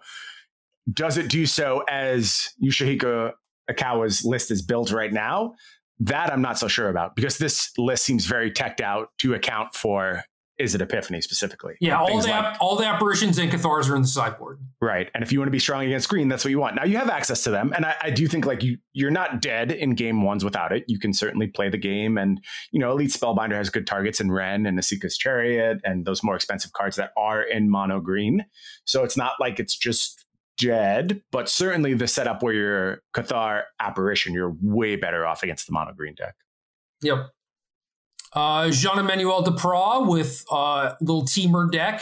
does it do so as Yoshihiko Ikawa's list is built right now? That I'm not so sure about because this list seems very teched out to account for Izzet Epiphany specifically? Yeah, all the like- all the apparitions and Cathars are in the sideboard. Right. And if you want to be strong against green, that's what you want. Now you have access to them. And I, I do think like you you're not dead in game ones without it. You can certainly play the game. And, you know, Elite Spellbinder has good targets in Wrenn and Esika's Chariot and those more expensive cards that are in mono green. So it's not like it's just dead, but certainly the setup where you're Cathar apparition, you're way better off against the mono green deck. Yep. Uh, Jean Emmanuel Depraz with uh, little Temur deck.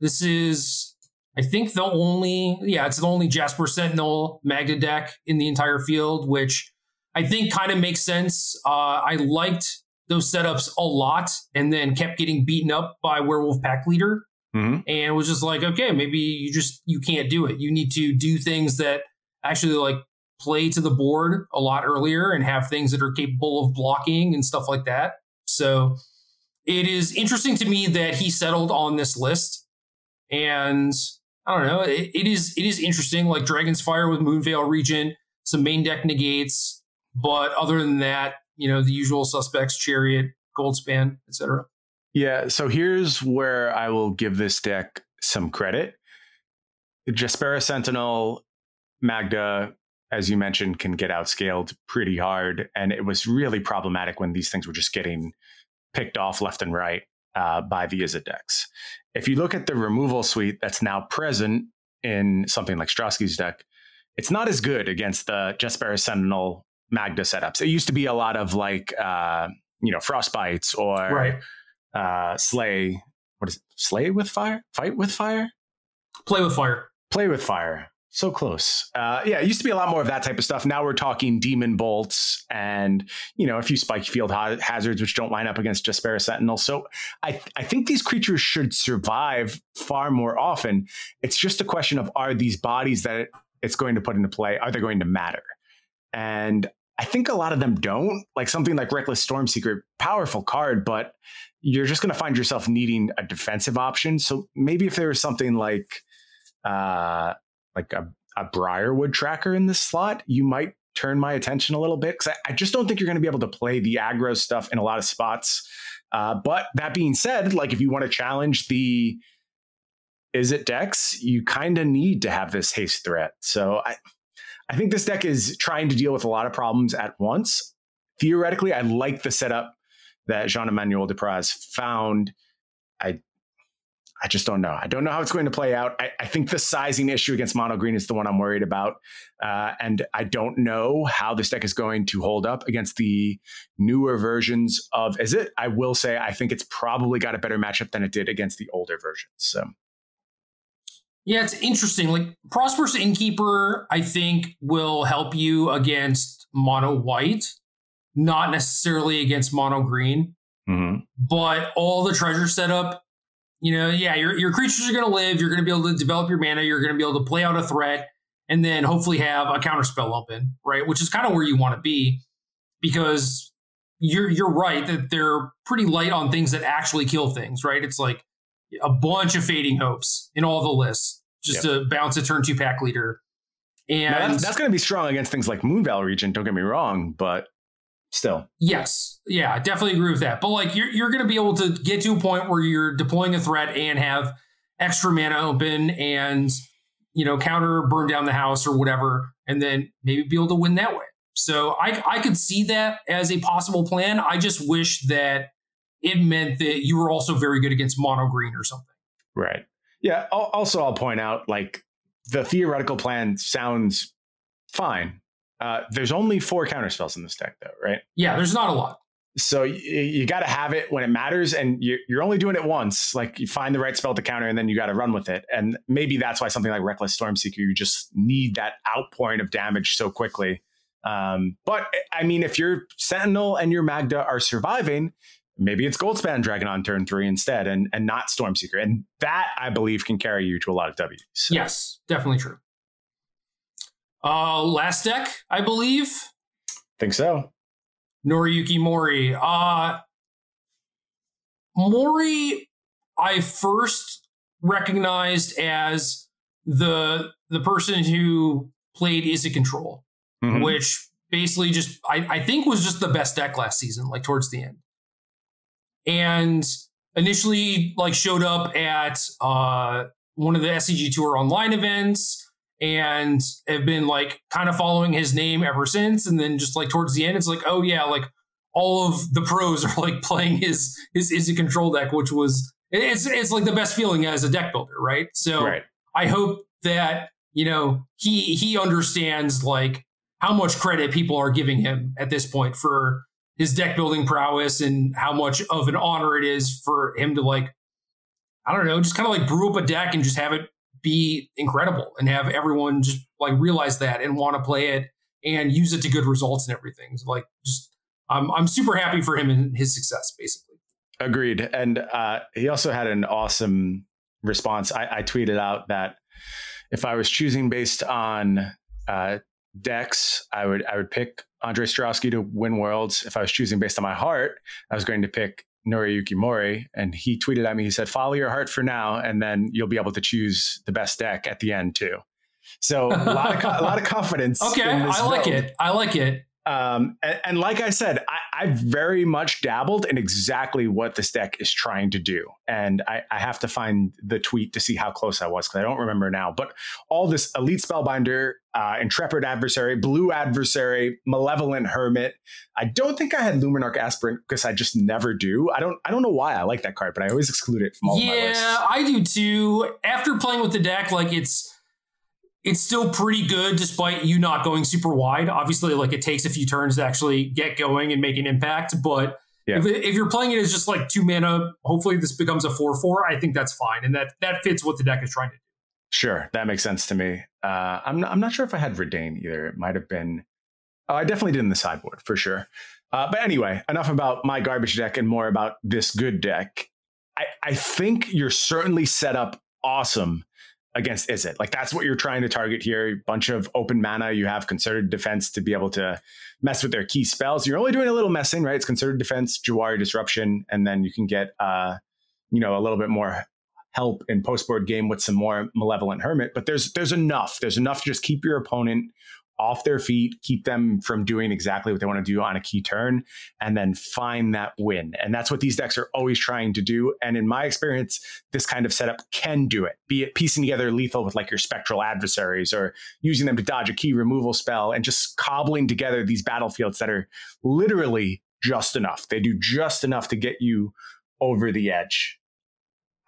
This is, I think, the only, yeah, it's the only Jaspera Sentinel Magda deck in the entire field, which I think kind of makes sense. Uh, I liked those setups a lot and then kept getting beaten up by Werewolf Pack Leader Mhm. and was just like, okay, maybe you just, you can't do it. You need to do things that actually like play to the board a lot earlier and have things that are capable of blocking and stuff like that. So it is interesting to me that he settled on this list. And I don't know, it, it is it is interesting, like Dragon's Fire with Moonveil Regent, some main deck negates, but other than that, you know, the usual suspects, Chariot, Goldspan, etc. Yeah, so here's where I will give this deck some credit. Jaspera Sentinel, Magda, as you mentioned, can get outscaled pretty hard. And it was really problematic when these things were just getting picked off left and right uh, by the decks. If you look at the removal suite that's now present in something like Stráský's deck, it's not as good against the Jaspera Sentinel Magda setups. It used to be a lot of like, uh, you know, Frostbites or right. uh, Slay. What is it? Slay with fire? Fight with fire? Play with fire. Play with fire. So close. Uh, yeah, it used to be a lot more of that type of stuff. Now we're talking demon bolts and you know a few spike field ha- hazards which don't line up against Jaspera Sentinel. So I I think these creatures should survive far more often. It's just a question of are these bodies that it's going to put into play are they going to matter? And I think a lot of them don't. Like something like Reckless Stormseeker, powerful card, but you're just going to find yourself needing a defensive option. So maybe if there was something like uh, like a, a Briarwood tracker in this slot, you might turn my attention a little bit because I, I, just don't think you're going to be able to play the aggro stuff in a lot of spots. Uh, but that being said, like if you want to challenge the Izzet decks, you kind of need to have this haste threat. So I, I think this deck is trying to deal with a lot of problems at once. Theoretically, I like the setup that Jean Emmanuel Depraz found. I I just don't know. I don't know how it's going to play out. I, I think the sizing issue against mono green is the one I'm worried about. Uh, and I don't know how this deck is going to hold up against the newer versions of Izzet? I will say I think it's probably got a better matchup than it did against the older versions. So yeah, it's interesting. Like Prosperous Innkeeper, I think will help you against mono white, not necessarily against mono green. Mm-hmm. But all the treasure setup you know, yeah, your, your creatures are going to live. You're going to be able to develop your mana. You're going to be able to play out a threat and then hopefully have a counterspell open, right? Which is kind of where you want to be because you're you're right that they're pretty light on things that actually kill things, right? It's like a bunch of fading hopes in all the lists just yep. to bounce a turn two pack leader. And that's, that's going to be strong against things like Moonveil Regent. Don't get me wrong, but still. Yes. Yeah, I definitely agree with that. But like you're you're gonna be able to get to a point where you're deploying a threat and have extra mana open and you know counter burn down the house or whatever, and then maybe be able to win that way. So I I could see that as a possible plan. I just wish that it meant that you were also very good against mono green or something. Right. Yeah. Also, I'll point out like the theoretical plan sounds fine uh, there's only four counter spells in this deck, though, right? Yeah, there's not a lot. So you, you got to have it when it matters, and you're, you're only doing it once. Like you find the right spell to counter, and then you got to run with it. And maybe that's why something like Reckless Stormseeker, you just need that outpouring of damage so quickly. Um, but I mean, if your Sentinel and your Magda are surviving, maybe it's Goldspan Dragon on turn three instead, and and not Stormseeker, and that I believe can carry you to a lot of W's. So. Yes, definitely true. Uh, last deck, I believe. Think so. Noriyuki Mori. Uh, Mori, I first recognized as the the person who played Izzet Control, mm-hmm. which basically just I, I think was just the best deck last season, like towards the end. And initially, like showed up at uh, one of the SCG Tour online events and have been like kind of following his name ever since. And then just like towards the end, it's like, oh yeah, like all of the pros are like playing his his Izzet Control deck, which was it's it's like the best feeling as a deck builder, right? So right. I hope that you know he he understands like how much credit people are giving him at this point for his deck building prowess and how much of an honor it is for him to like I don't know, just kind of like brew up a deck and just have it be incredible and have everyone just like realize that and want to play it and use it to good results and everything. So like just I'm I'm super happy for him and his success basically. Agreed. And uh, he also had an awesome response. I, I, tweeted out that if I was choosing based on uh, decks, I would I would pick Andre Stráský to win worlds. If I was choosing based on my heart, I was going to pick Noriyuki Mori, and he tweeted at me. He said, "Follow your heart for now, and then you'll be able to choose the best deck at the end too." So a lot of a lot of confidence. Okay, I like build. it. I like it. Um, and, and, like I said, I, I, very much dabbled in exactly what this deck is trying to do. And I, I have to find the tweet to see how close I was because I don't remember now. But all this Elite Spellbinder, uh, Intrepid Adversary, Blue Adversary, Malevolent Hermit. I don't think I had Luminarch Aspirant because I just never do. I don't I don't know why I like that card, but I always exclude it from all yeah, I do too. After playing with the deck, like it's it's still pretty good despite you not going super wide. Obviously, like it takes a few turns to actually get going and make an impact. But yeah. if, if you're playing it as just like two mana, hopefully this becomes a four four. I think that's fine, and that that fits what the deck is trying to do. Sure, that makes sense to me. Uh, I'm not, I'm not sure if I had Reidane either. It might have been. Oh, I definitely did in the sideboard for sure. Uh, but anyway, enough about my garbage deck and more about this good deck. I, I think you're certainly set up awesome against Izzet Like that's what you're trying to target here. Bunch of open mana. You have concerted defense to be able to mess with their key spells. You're only doing a little messing, right? It's concerted defense, Jwari disruption, and then you can get uh, you know, a little bit more help in post board game with some more malevolent hermit. But there's there's enough. There's enough to just keep your opponent off their feet, keep them from doing exactly what they want to do on a key turn, and then find that win. And that's what these decks are always trying to do. And in my experience, this kind of setup can do it, be it piecing together lethal with like your spectral adversaries or using them to dodge a key removal spell and just cobbling together these battlefields that are literally just enough. They do just enough to get you over the edge.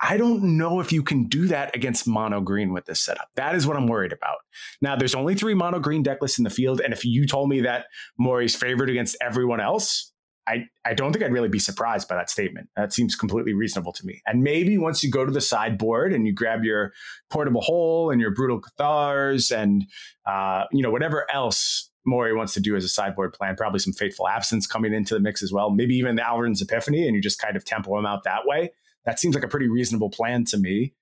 I don't know if you can do that against mono green with this setup. That is what I'm worried about. Now, there's only three mono green deck lists in the field. And if you told me that Mori's favored against everyone else, I, I don't think I'd really be surprised by that statement. That seems completely reasonable to me. And maybe once you go to the sideboard and you grab your portable hole and your brutal cathars and uh, you know whatever else Mori wants to do as a sideboard plan, probably some fateful absence coming into the mix as well. Maybe even the Alrund's Epiphany, and you just kind of tempo him out that way. That seems like a pretty reasonable plan to me.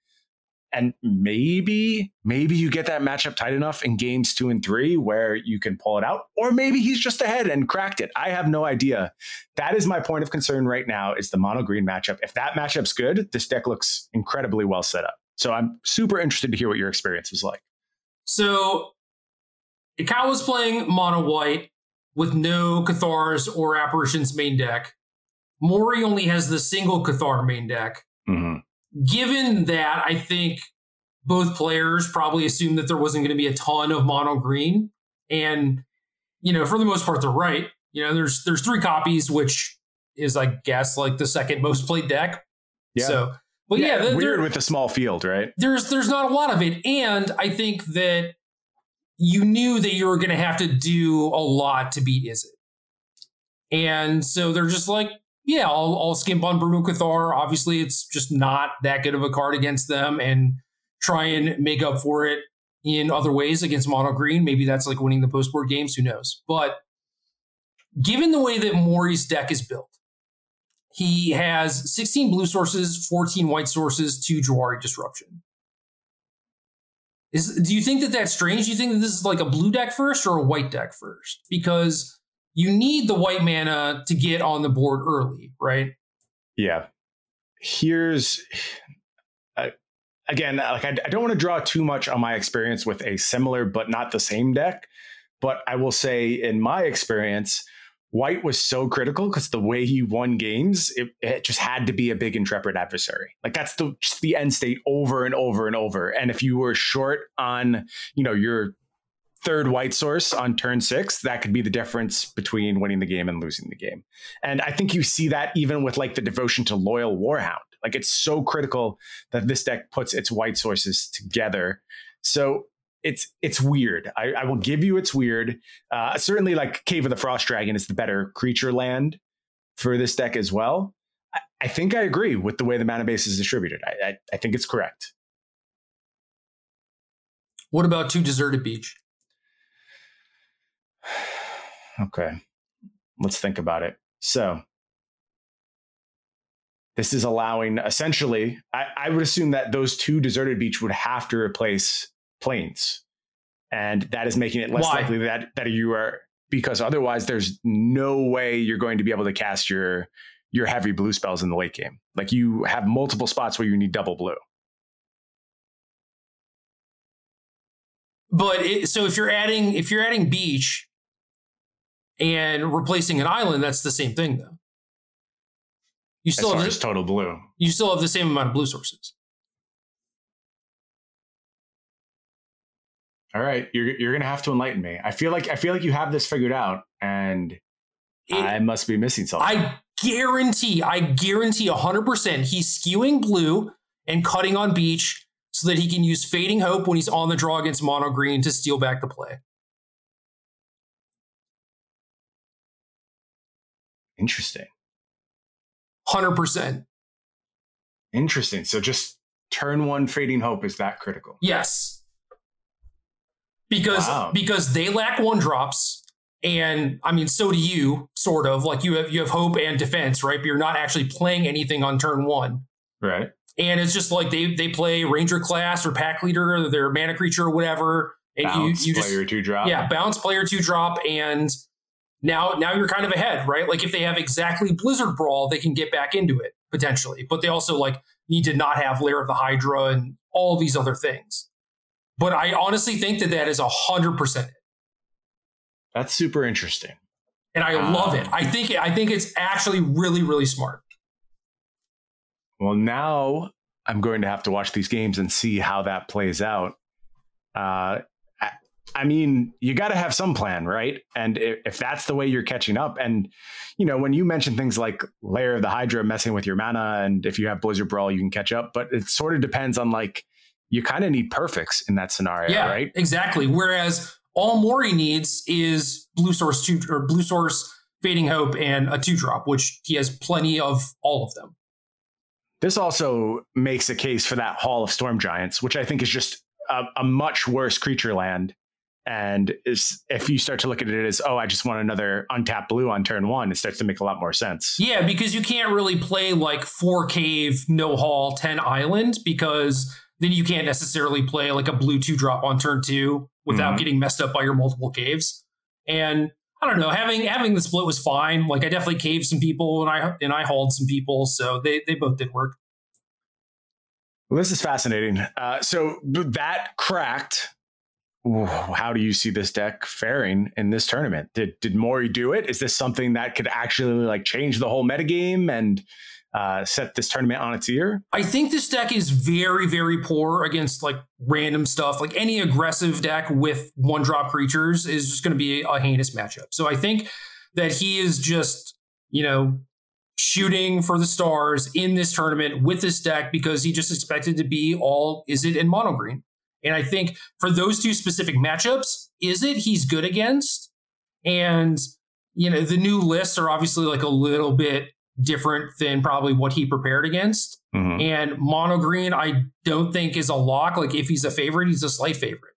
And maybe, maybe you get that matchup tight enough in games two and three where you can pull it out, or maybe he's just ahead and cracked it. I have no idea. That is my point of concern right now is the mono green matchup. If that matchup's good, this deck looks incredibly well set up. So I'm super interested to hear what your experience was like. So Kyle was playing mono white with no Cathars or Apparitions main deck. Mori only has the single Cathar main deck. Mm-hmm. Given that, I think both players probably assumed that there wasn't going to be a ton of mono green, and you know, for the most part, they're right. You know, there's there's three copies, which is, I guess, like the second most played deck. Yeah. So, but yeah, yeah weird with a small field, right? There's there's not a lot of it, and I think that you knew that you were going to have to do a lot to beat Izzet. And so they're just like, yeah, I'll, I'll skimp on Brutal Cathar. Obviously, it's just not that good of a card against them, and try and make up for it in other ways against Mono Green. Maybe that's like winning the post board games. Who knows? But given the way that Mori's deck is built, he has 16 blue sources, 14 white sources, two Jwari Disruption. Is do you think that that's strange? Do you think that this is like a blue deck first or a white deck first? Because you need the white mana to get on the board early, right? Yeah. Here's uh, again, like I, I don't want to draw too much on my experience with a similar but not the same deck, but I will say in my experience, White was so critical because the way he won games, it, it, just had to be a big intrepid adversary. Like that's the the end state over and over and over. And if you were short on, you know, your third white source on turn six, that could be the difference between winning the game and losing the game. And I think you see that even with like the devotion to Loyal Warhound. Like it's so critical that this deck puts its white sources together. So it's it's weird. I, I will give you it's weird. Uh, certainly, like Cave of the Frost Dragon is the better creature land for this deck as well. I, think I agree with the way the mana base is distributed. I, I, I think it's correct. What about Two Deserted Beach? Okay. Let's think about it. So, this is allowing essentially, I, I, would assume that those two deserted beach would have to replace plains. And that is making it less Why? likely that, that you are, because otherwise there's no way you're going to be able to cast your your heavy blue spells in the late game. Like you have multiple spots where you need double blue. But it, so if you're adding if you're adding beach, And replacing an island, that's the same thing though. You As still far have as the, total blue. you still have the same amount of blue sources. All right, you're you're gonna have to enlighten me. I feel like I feel like you have this figured out, and It- I must be missing something. I guarantee, I guarantee 100% he's skewing blue and cutting on beach so that he can use Fading Hope when he's on the draw against Mono Green to steal back the play. Interesting. 100%. Interesting. So just turn one fading hope is that critical. Yes. Because Wow. because they lack one drops and I mean so do you sort of like you have you have hope and defense, right? But you're not actually playing anything on turn 1. Right. And it's just like they they play ranger class or pack leader or their mana creature or whatever and Bounce, you you just player two drop. yeah, bounce player 2 drop and now now you're kind of ahead, right? Like if they have exactly Blizzard Brawl, they can get back into it potentially. But they also like need to not have Lair of the Hydra and all these other things. But I honestly think that that is a hundred percent, That's super interesting. and I Um, love it. I think I think it's actually really really smart. Well, now I'm going to have to watch these games and see how that plays out. Uh, I, mean, you got to have some plan, right? And if, if that's the way you're catching up, and you know, when you mention things like Lair of the Hydra messing with your mana, and if you have Blizzard Brawl, you can catch up. But it sort of depends on like you kind of need perfects in that scenario, yeah, right? exactly. Whereas all Mori needs is blue source two or blue source fading hope and a two drop, which he has plenty of all of them. This also makes a case for that Hall of Storm Giants, which I think is just a, a much worse creature land. And is if you start to look at it as, oh, I just want another untapped blue on turn one, it starts to make a lot more sense. Yeah, because you can't really play like four cave, no hall, 10 island, because then you can't necessarily play like a blue two drop on turn two without Mhm. getting messed up by your multiple caves. And I don't know, having having the split was fine. Like I definitely caved some people and I and I hauled some people, so they they both did work. Well, this is fascinating. Uh, so that cracked. How do you see this deck faring in this tournament? Did did Mori do it? Is this something that could actually like change the whole metagame and uh, set this tournament on its ear? I think this deck is very, very poor against like random stuff. Like any aggressive deck with one drop creatures is just going to be a heinous matchup. So I think that he is just, you know, shooting for the stars in this tournament with this deck because he just expected to be all Izzet in mono green. And I think for those two specific matchups, Izzet he's good against? And, you know, the new lists are obviously like a little bit different than probably what he prepared against. Mhm. And mono green, I don't think is a lock. Like if he's a favorite, he's a slight favorite.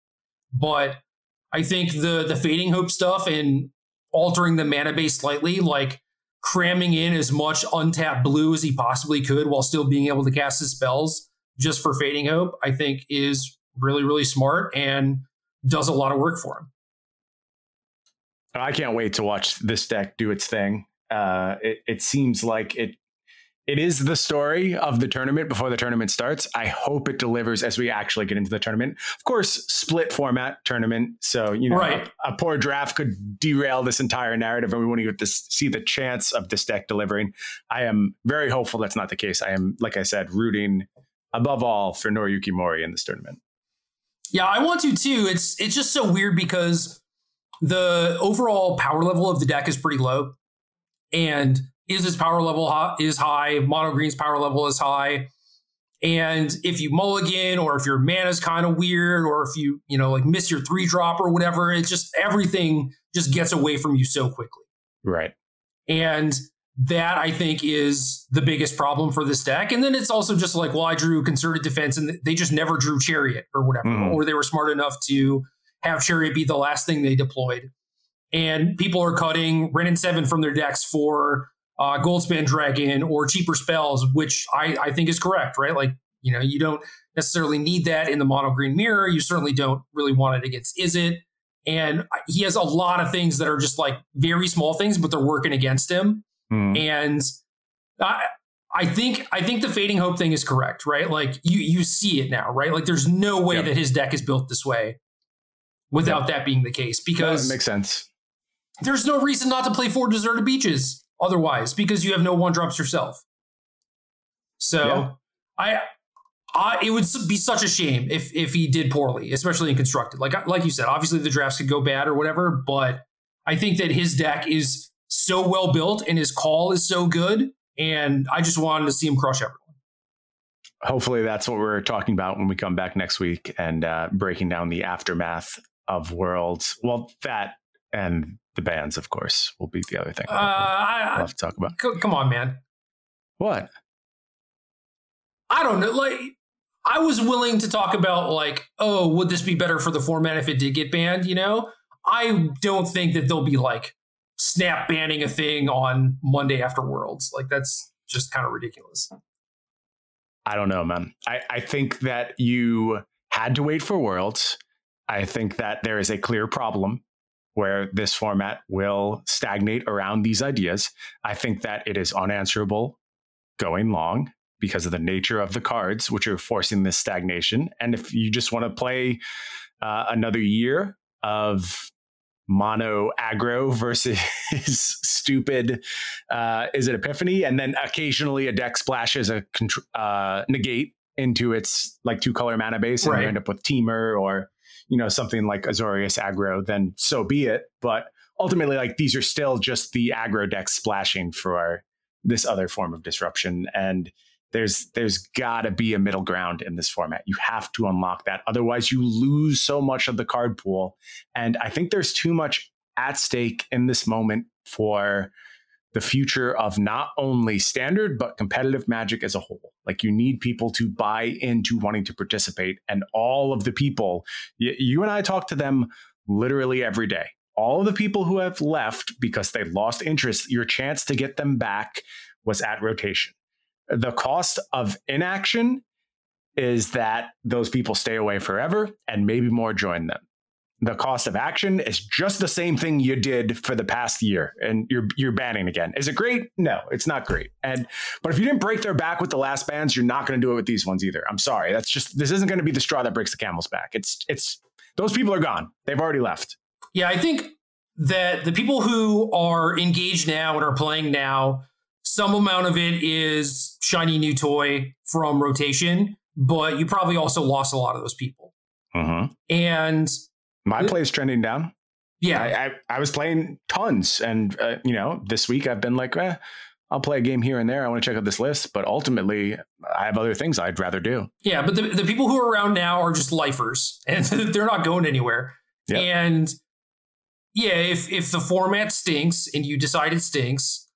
But I think the the fading hope stuff and altering the mana base slightly, like cramming in as much untapped blue as he possibly could while still being able to cast his spells just for fading hope, I think is really, really smart and does a lot of work for him. I can't wait to watch this deck do its thing. Uh, it, it seems like it it is the story of the tournament before the tournament starts. I hope it delivers as we actually get into the tournament. Of course, split format tournament, so you know Right. a, a poor draft could derail this entire narrative, and we want to get to see the chance of this deck delivering. I am very hopeful that's not the case. I am, like I said, rooting above all for Noriyuki Mori in this tournament. Yeah, I want to too. It's it's just so weird because the overall power level of the deck is pretty low, and Izzet's power level high, is high. Mono Green's power level is high, and if you mulligan or if your mana is kind of weird or if you you know like miss your three drop or whatever, it's just everything just gets away from you so quickly. Right. And that I think is the biggest problem for this deck. And then it's also just like, well, I drew concerted defense and they just never drew chariot or whatever, Mhm. or they were smart enough to have chariot be the last thing they deployed. And people are cutting Wrenn and Seven from their decks for uh, Goldspan Dragon or cheaper spells, which I, I think is correct, right? Like, you know, you don't necessarily need that in the mono green mirror. You certainly don't really want it against Izzet. And he has a lot of things that are just like very small things, but they're working against him Mhm. and I, I think I think the fading hope thing is correct, right? Like you you see it now, right? Like there's no way Yep. that his deck is built this way without that being the case No, because it makes sense. there's no reason not to play four deserted beaches otherwise because you have no one drops yourself. So yeah. I, I, it would be such a shame if if he did poorly, especially in constructed. Like like you said, obviously the drafts could go bad or whatever, but I think that his deck is so well built and his call is so good, and I just wanted to see him crush everyone. Hopefully, that's what we're talking about when we come back next week and uh, breaking down the aftermath of Worlds. Well, that and the bands, of course, will be the other thing. Uh, I, we'll have to talk about. C- come on, man. What? I don't know. Like, I was willing to talk about like, oh, would this be better for the format if it did get banned? You know, I don't think that they'll be like snap banning a thing on Monday after Worlds. Like, that's just kind of ridiculous. I don't know, man. I, I think that you had to wait for Worlds. I think that there is a clear problem where this format will stagnate around these ideas. I think that it is unanswerable going long because of the nature of the cards, which are forcing this stagnation. And if you just want to play uh, another year of mono aggro versus stupid uh, Izzet Epiphany, and then occasionally a deck splashes a uh, negate into its like two color mana base, and right. you end up with Temur or you know something like Azorius aggro, then so be it. But ultimately, like these are still just the aggro decks splashing for this other form of disruption, and there's there's got to be a middle ground in this format. You have to unlock that, otherwise you lose so much of the card pool. And I think there's too much at stake in this moment for the future of not only standard but competitive magic as a whole like you need people to buy into wanting to participate and all of the people y- you and i talk to them literally every day all of the people who have left because they lost interest your chance to get them back was at rotation the cost of inaction is that those people stay away forever and maybe more join them the cost of action is just the same thing you did for the past year and you're you're banning again. Is it great? No, it's not great. And but if you didn't break their back with the last bans, you're not going to do it with these ones either. I'm sorry. That's just this isn't going to be the straw that breaks the camel's back. It's it's those people are gone. They've already left. Yeah, I think that the people who are engaged now and are playing now, some amount of it is shiny new toy from rotation, but you probably also lost a lot of those people. Mm-hmm. And my play is trending down. Yeah, I, I, I was playing tons, and uh, you know, this week I've been like, eh, I'll play a game here and there. I want to check out this list, but ultimately, I have other things I'd rather do. Yeah, but the, the people who are around now are just lifers, and they're not going anywhere. Yep. And yeah, if if the format stinks and you decide it stinks,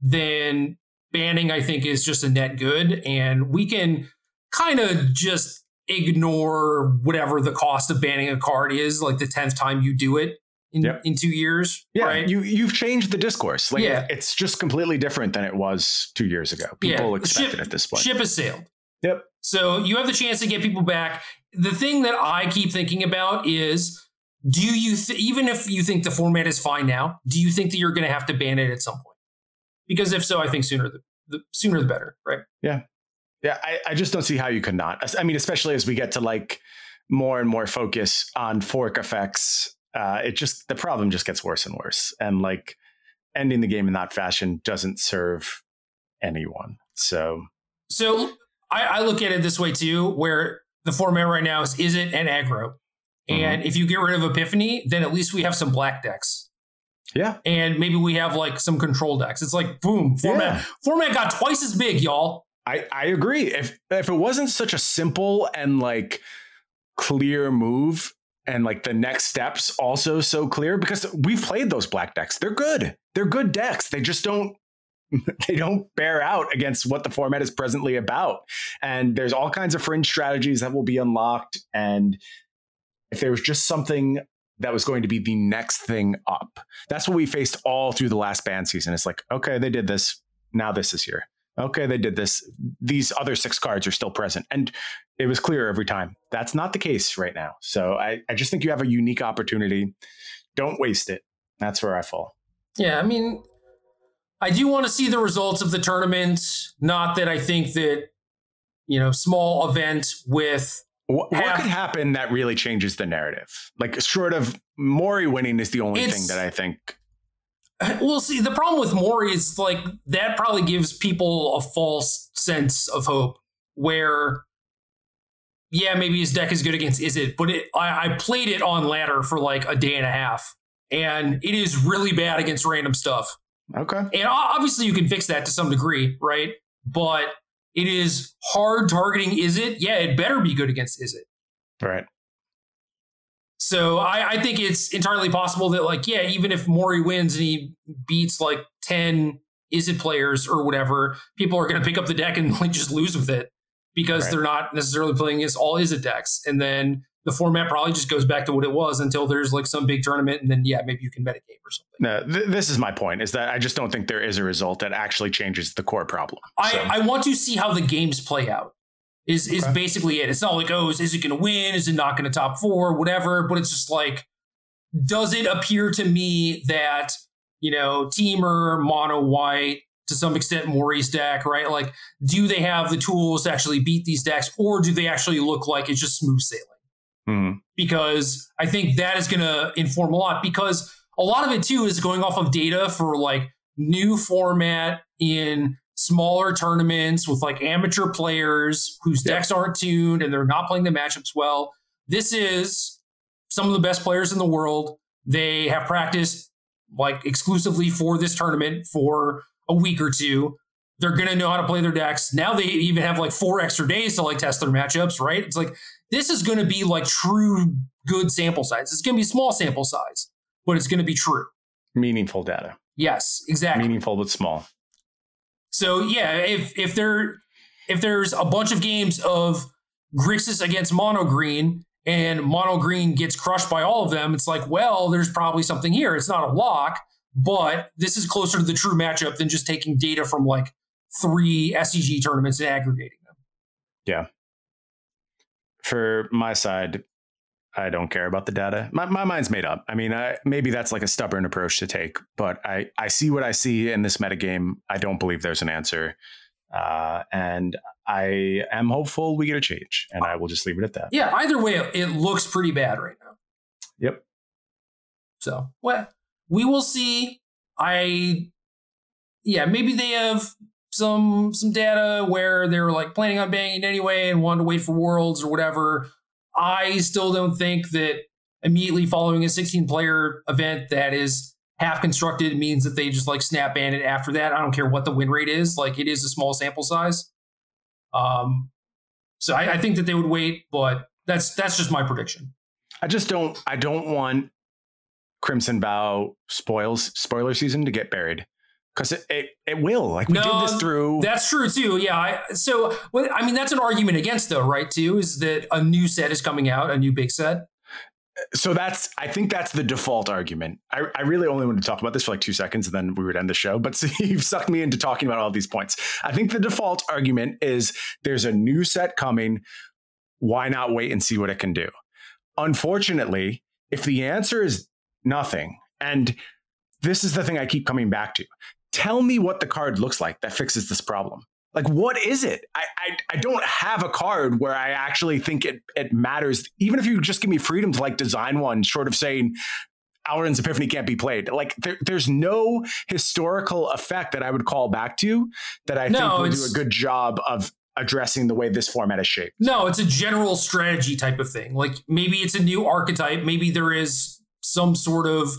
then banning I think is just a net good, and we can kind of just ignore whatever the cost of banning a card is, like the tenth time you do it in, yep. in two years. Yeah, right? you you've changed the discourse. Like yeah. it's just completely different than it was two years ago. People yeah. expect ship, it at this point. Ship has sailed. Yep. So you have the chance to get people back. The thing that I keep thinking about is do you th- even if you think the format is fine now, do you think that you're going to have to ban it at some point? Because if so, I think sooner the, the sooner the better, right? Yeah. Yeah, I, I just don't see how you could not. I mean, especially as we get to like more and more focus on fork effects, uh, it just the problem just gets worse and worse. And like ending the game in that fashion doesn't serve anyone. So, so I, I look at it this way too, where the format right now is Izzet an aggro. Mm-hmm. And if you get rid of Epiphany, then at least we have some black decks. Yeah. And maybe we have like some control decks. It's like boom, format yeah. format got twice as big, y'all. I, I agree. If if it wasn't such a simple and like clear move and like the next steps also so clear because we've played those black decks. They're good. They're good decks. They just don't they don't bear out against what the format is presently about. And there's all kinds of fringe strategies that will be unlocked. And if there was just something that was going to be the next thing up, that's what we faced all through the last ban season. It's like, okay, they did this. Now this is here okay, they did this. These other six cards are still present. And it was clear every time. That's not the case right now. So I, I just think you have a unique opportunity. Don't waste it. That's where I fall. Yeah, I mean, I do want to see the results of the tournament. Not that I think that, you know, small event with what, what could happen that really changes the narrative? Like, short of Mori winning is the only thing that I think Well, see, the problem with Mori is like that probably gives people a false sense of hope where yeah, maybe his deck is good against Izzet, but it, I, I played it on ladder for like a day and a half, and it is really bad against random stuff. Okay. And obviously, you can fix that to some degree, right? But it is hard targeting Izzet? Yeah, it better be good against Izzet? Right. So I, I think it's entirely possible that, like, yeah, even if Mori wins and he beats like 10 Izzet players or whatever, people are going to pick up the deck and like just lose with it because right. they're not necessarily playing against all Izzet decks. And then the format probably just goes back to what it was until there's like some big tournament, and then yeah, maybe you can metagame or something. No, th- this is my point: is that I just don't think there is a result that actually changes the core problem. I, I want to see how the games play out. Is okay. is basically it. It's not like oh, is, is it going to win? Is it not going to top four? Whatever. But it's just like, does it appear to me that you know, Temur, Mono White, to some extent Mori's deck, right? Like, do they have the tools to actually beat these decks, or do they actually look like it's just smooth sailing? Mm-hmm. Because I think that is going to inform a lot. Because a lot of it too is going off of data for like new format in smaller tournaments with like amateur players whose yeah. decks aren't tuned and they're not playing the matchups well. This is some of the best players in the world. They have practiced like exclusively for this tournament for a week or two. They're going to know how to play their decks. Now they even have like four extra days to like test their matchups, right? It's like this is going to be like true good sample size. It's going to be small sample size, but it's going to be true. Meaningful data. Yes, exactly. Meaningful but small. So yeah, if if there if there's a bunch of games of Grixis against Mono Green and Mono Green gets crushed by all of them, it's like, well, there's probably something here. It's not a lock, but this is closer to the true matchup than just taking data from like three SCG tournaments and aggregating them. Yeah. For my side, I don't care about the data. My, my mind's made up. I mean, I, maybe that's like a stubborn approach to take, but I, I see what I see in this metagame. I don't believe there's an answer. Uh, and I am hopeful we get a change, and I will just leave it at that. Yeah, either way, it looks pretty bad right now. Yep. So, well, we will see. I, yeah, maybe they have some some data where they were like planning on banging anyway and wanted to wait for Worlds or whatever. I still don't think that immediately following a 16 player event that is half constructed means that they just like snap ban it after that. I don't care what the win rate is. Like it is a small sample size. Um, so I, I think that they would wait, but that's that's just my prediction. I just don't I don't want Crimson Vow spoils spoiler season to get buried because it, it, it will. Like we no, did this through that's true too. Yeah I, so i mean that's an argument against though right too is that a new set is coming out a new big set? So that's i think that's the default argument. I, I really only want to talk about this for like two seconds and then we would end the show but so you've sucked me into talking about all these points. I think the default argument is there's a new set coming. Why not wait and see what it can do? Unfortunately if the answer is nothing and this is the thing i keep coming back to tell me what the card looks like that fixes this problem. Like, what is it? I, I, I don't have a card where I actually think it, it matters. Even if you just give me freedom to like design one, short of saying Alrund's Epiphany can't be played. Like, there, there's no historical effect that I would call back to that I no, think will do a good job of addressing the way this format is shaped. No, it's a general strategy type of thing. Like, maybe it's a new archetype. Maybe there is some sort of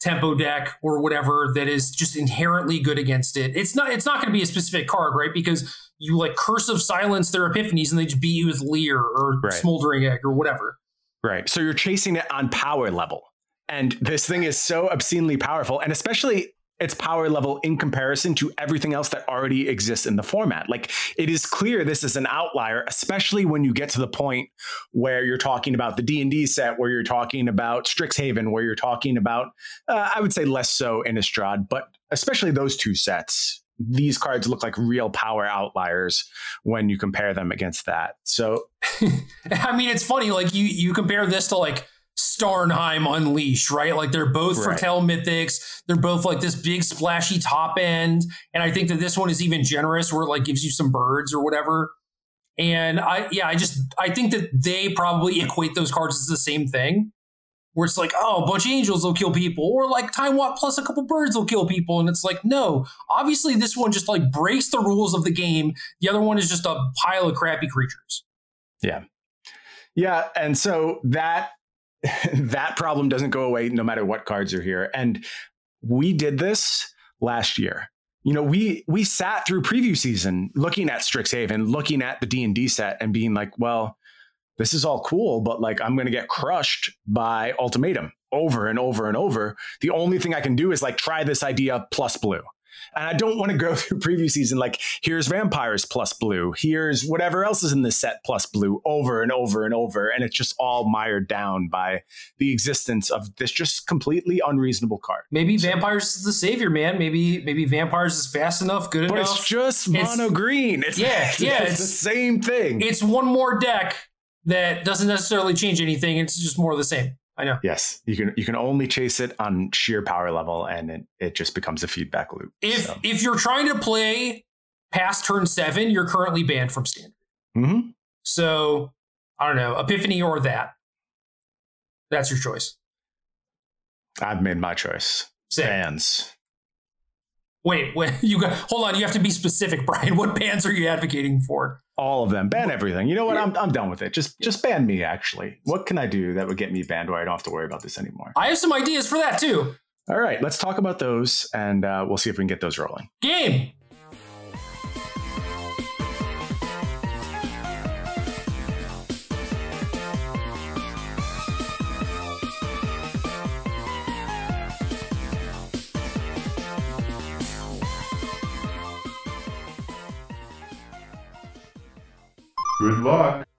tempo deck or whatever that is just inherently good against it. It's not it's not going to be a specific card, right? Because you like curse of silence their epiphanies and they just beat you with Lier or right. smoldering egg or whatever. Right. So you're chasing it on power level. And this thing is so obscenely powerful. And especially its power level in comparison to everything else that already exists in the format. Like it is clear this is an outlier, especially when you get to the point where you're talking about the D and D set, where you're talking about Strixhaven, where you're talking about, uh, I would say less so Innistrad, but especially those two sets. These cards look like real power outliers when you compare them against that. So, I mean, it's funny. Like you, you compare this to like Starnheim Unleashed, right? Like they're both right. Foretell Mythics. They're both like this big splashy top end. And I think that this one is even generous where it like gives you some birds or whatever. And I yeah, I just I think that they probably equate those cards as the same thing. where it's like, oh, a bunch of angels will kill people, or like time walk plus a couple birds will kill people, and it's like, no, obviously this one just like breaks the rules of the game. The other one is just a pile of crappy creatures. Yeah, yeah, and so that that problem doesn't go away no matter what cards are here, and we did this last year. You know we we sat through preview season looking at strixhaven looking at the d&d set and being like well this is all cool but like i'm going to get crushed by ultimatum over and over and over. The only thing i can do is like try this idea plus blue and I don't want to go through preview season like here's vampires plus blue, here's whatever else is in the set plus blue over and over and over. And it's just all mired down by the existence of this just completely unreasonable card. Maybe vampires is the savior, man. Maybe maybe vampires is fast enough, good but enough. But it's just mono it's, green. It's yeah, yeah, it's, it's the same thing. It's one more deck that doesn't necessarily change anything. It's just more of the same. I know. Yes, you can you can only chase it on sheer power level, and it, it just becomes a feedback loop. If so. if you're trying to play past turn seven, you're currently banned from standard. Mm-hmm. So I don't know, Epiphany or that. That's your choice. I've made my choice. Same. Bans. Wait, wait, you got hold on. You have to be specific, Brian. What bans are you advocating for? All of them ban everything. You know what? I'm, I'm done with it. Just just ban me actually. What can i do that would get me banned where i don't have to worry about this anymore? I have some ideas for that too. All right let's talk about those and uh, we'll see if we can get those rolling. Game Good luck.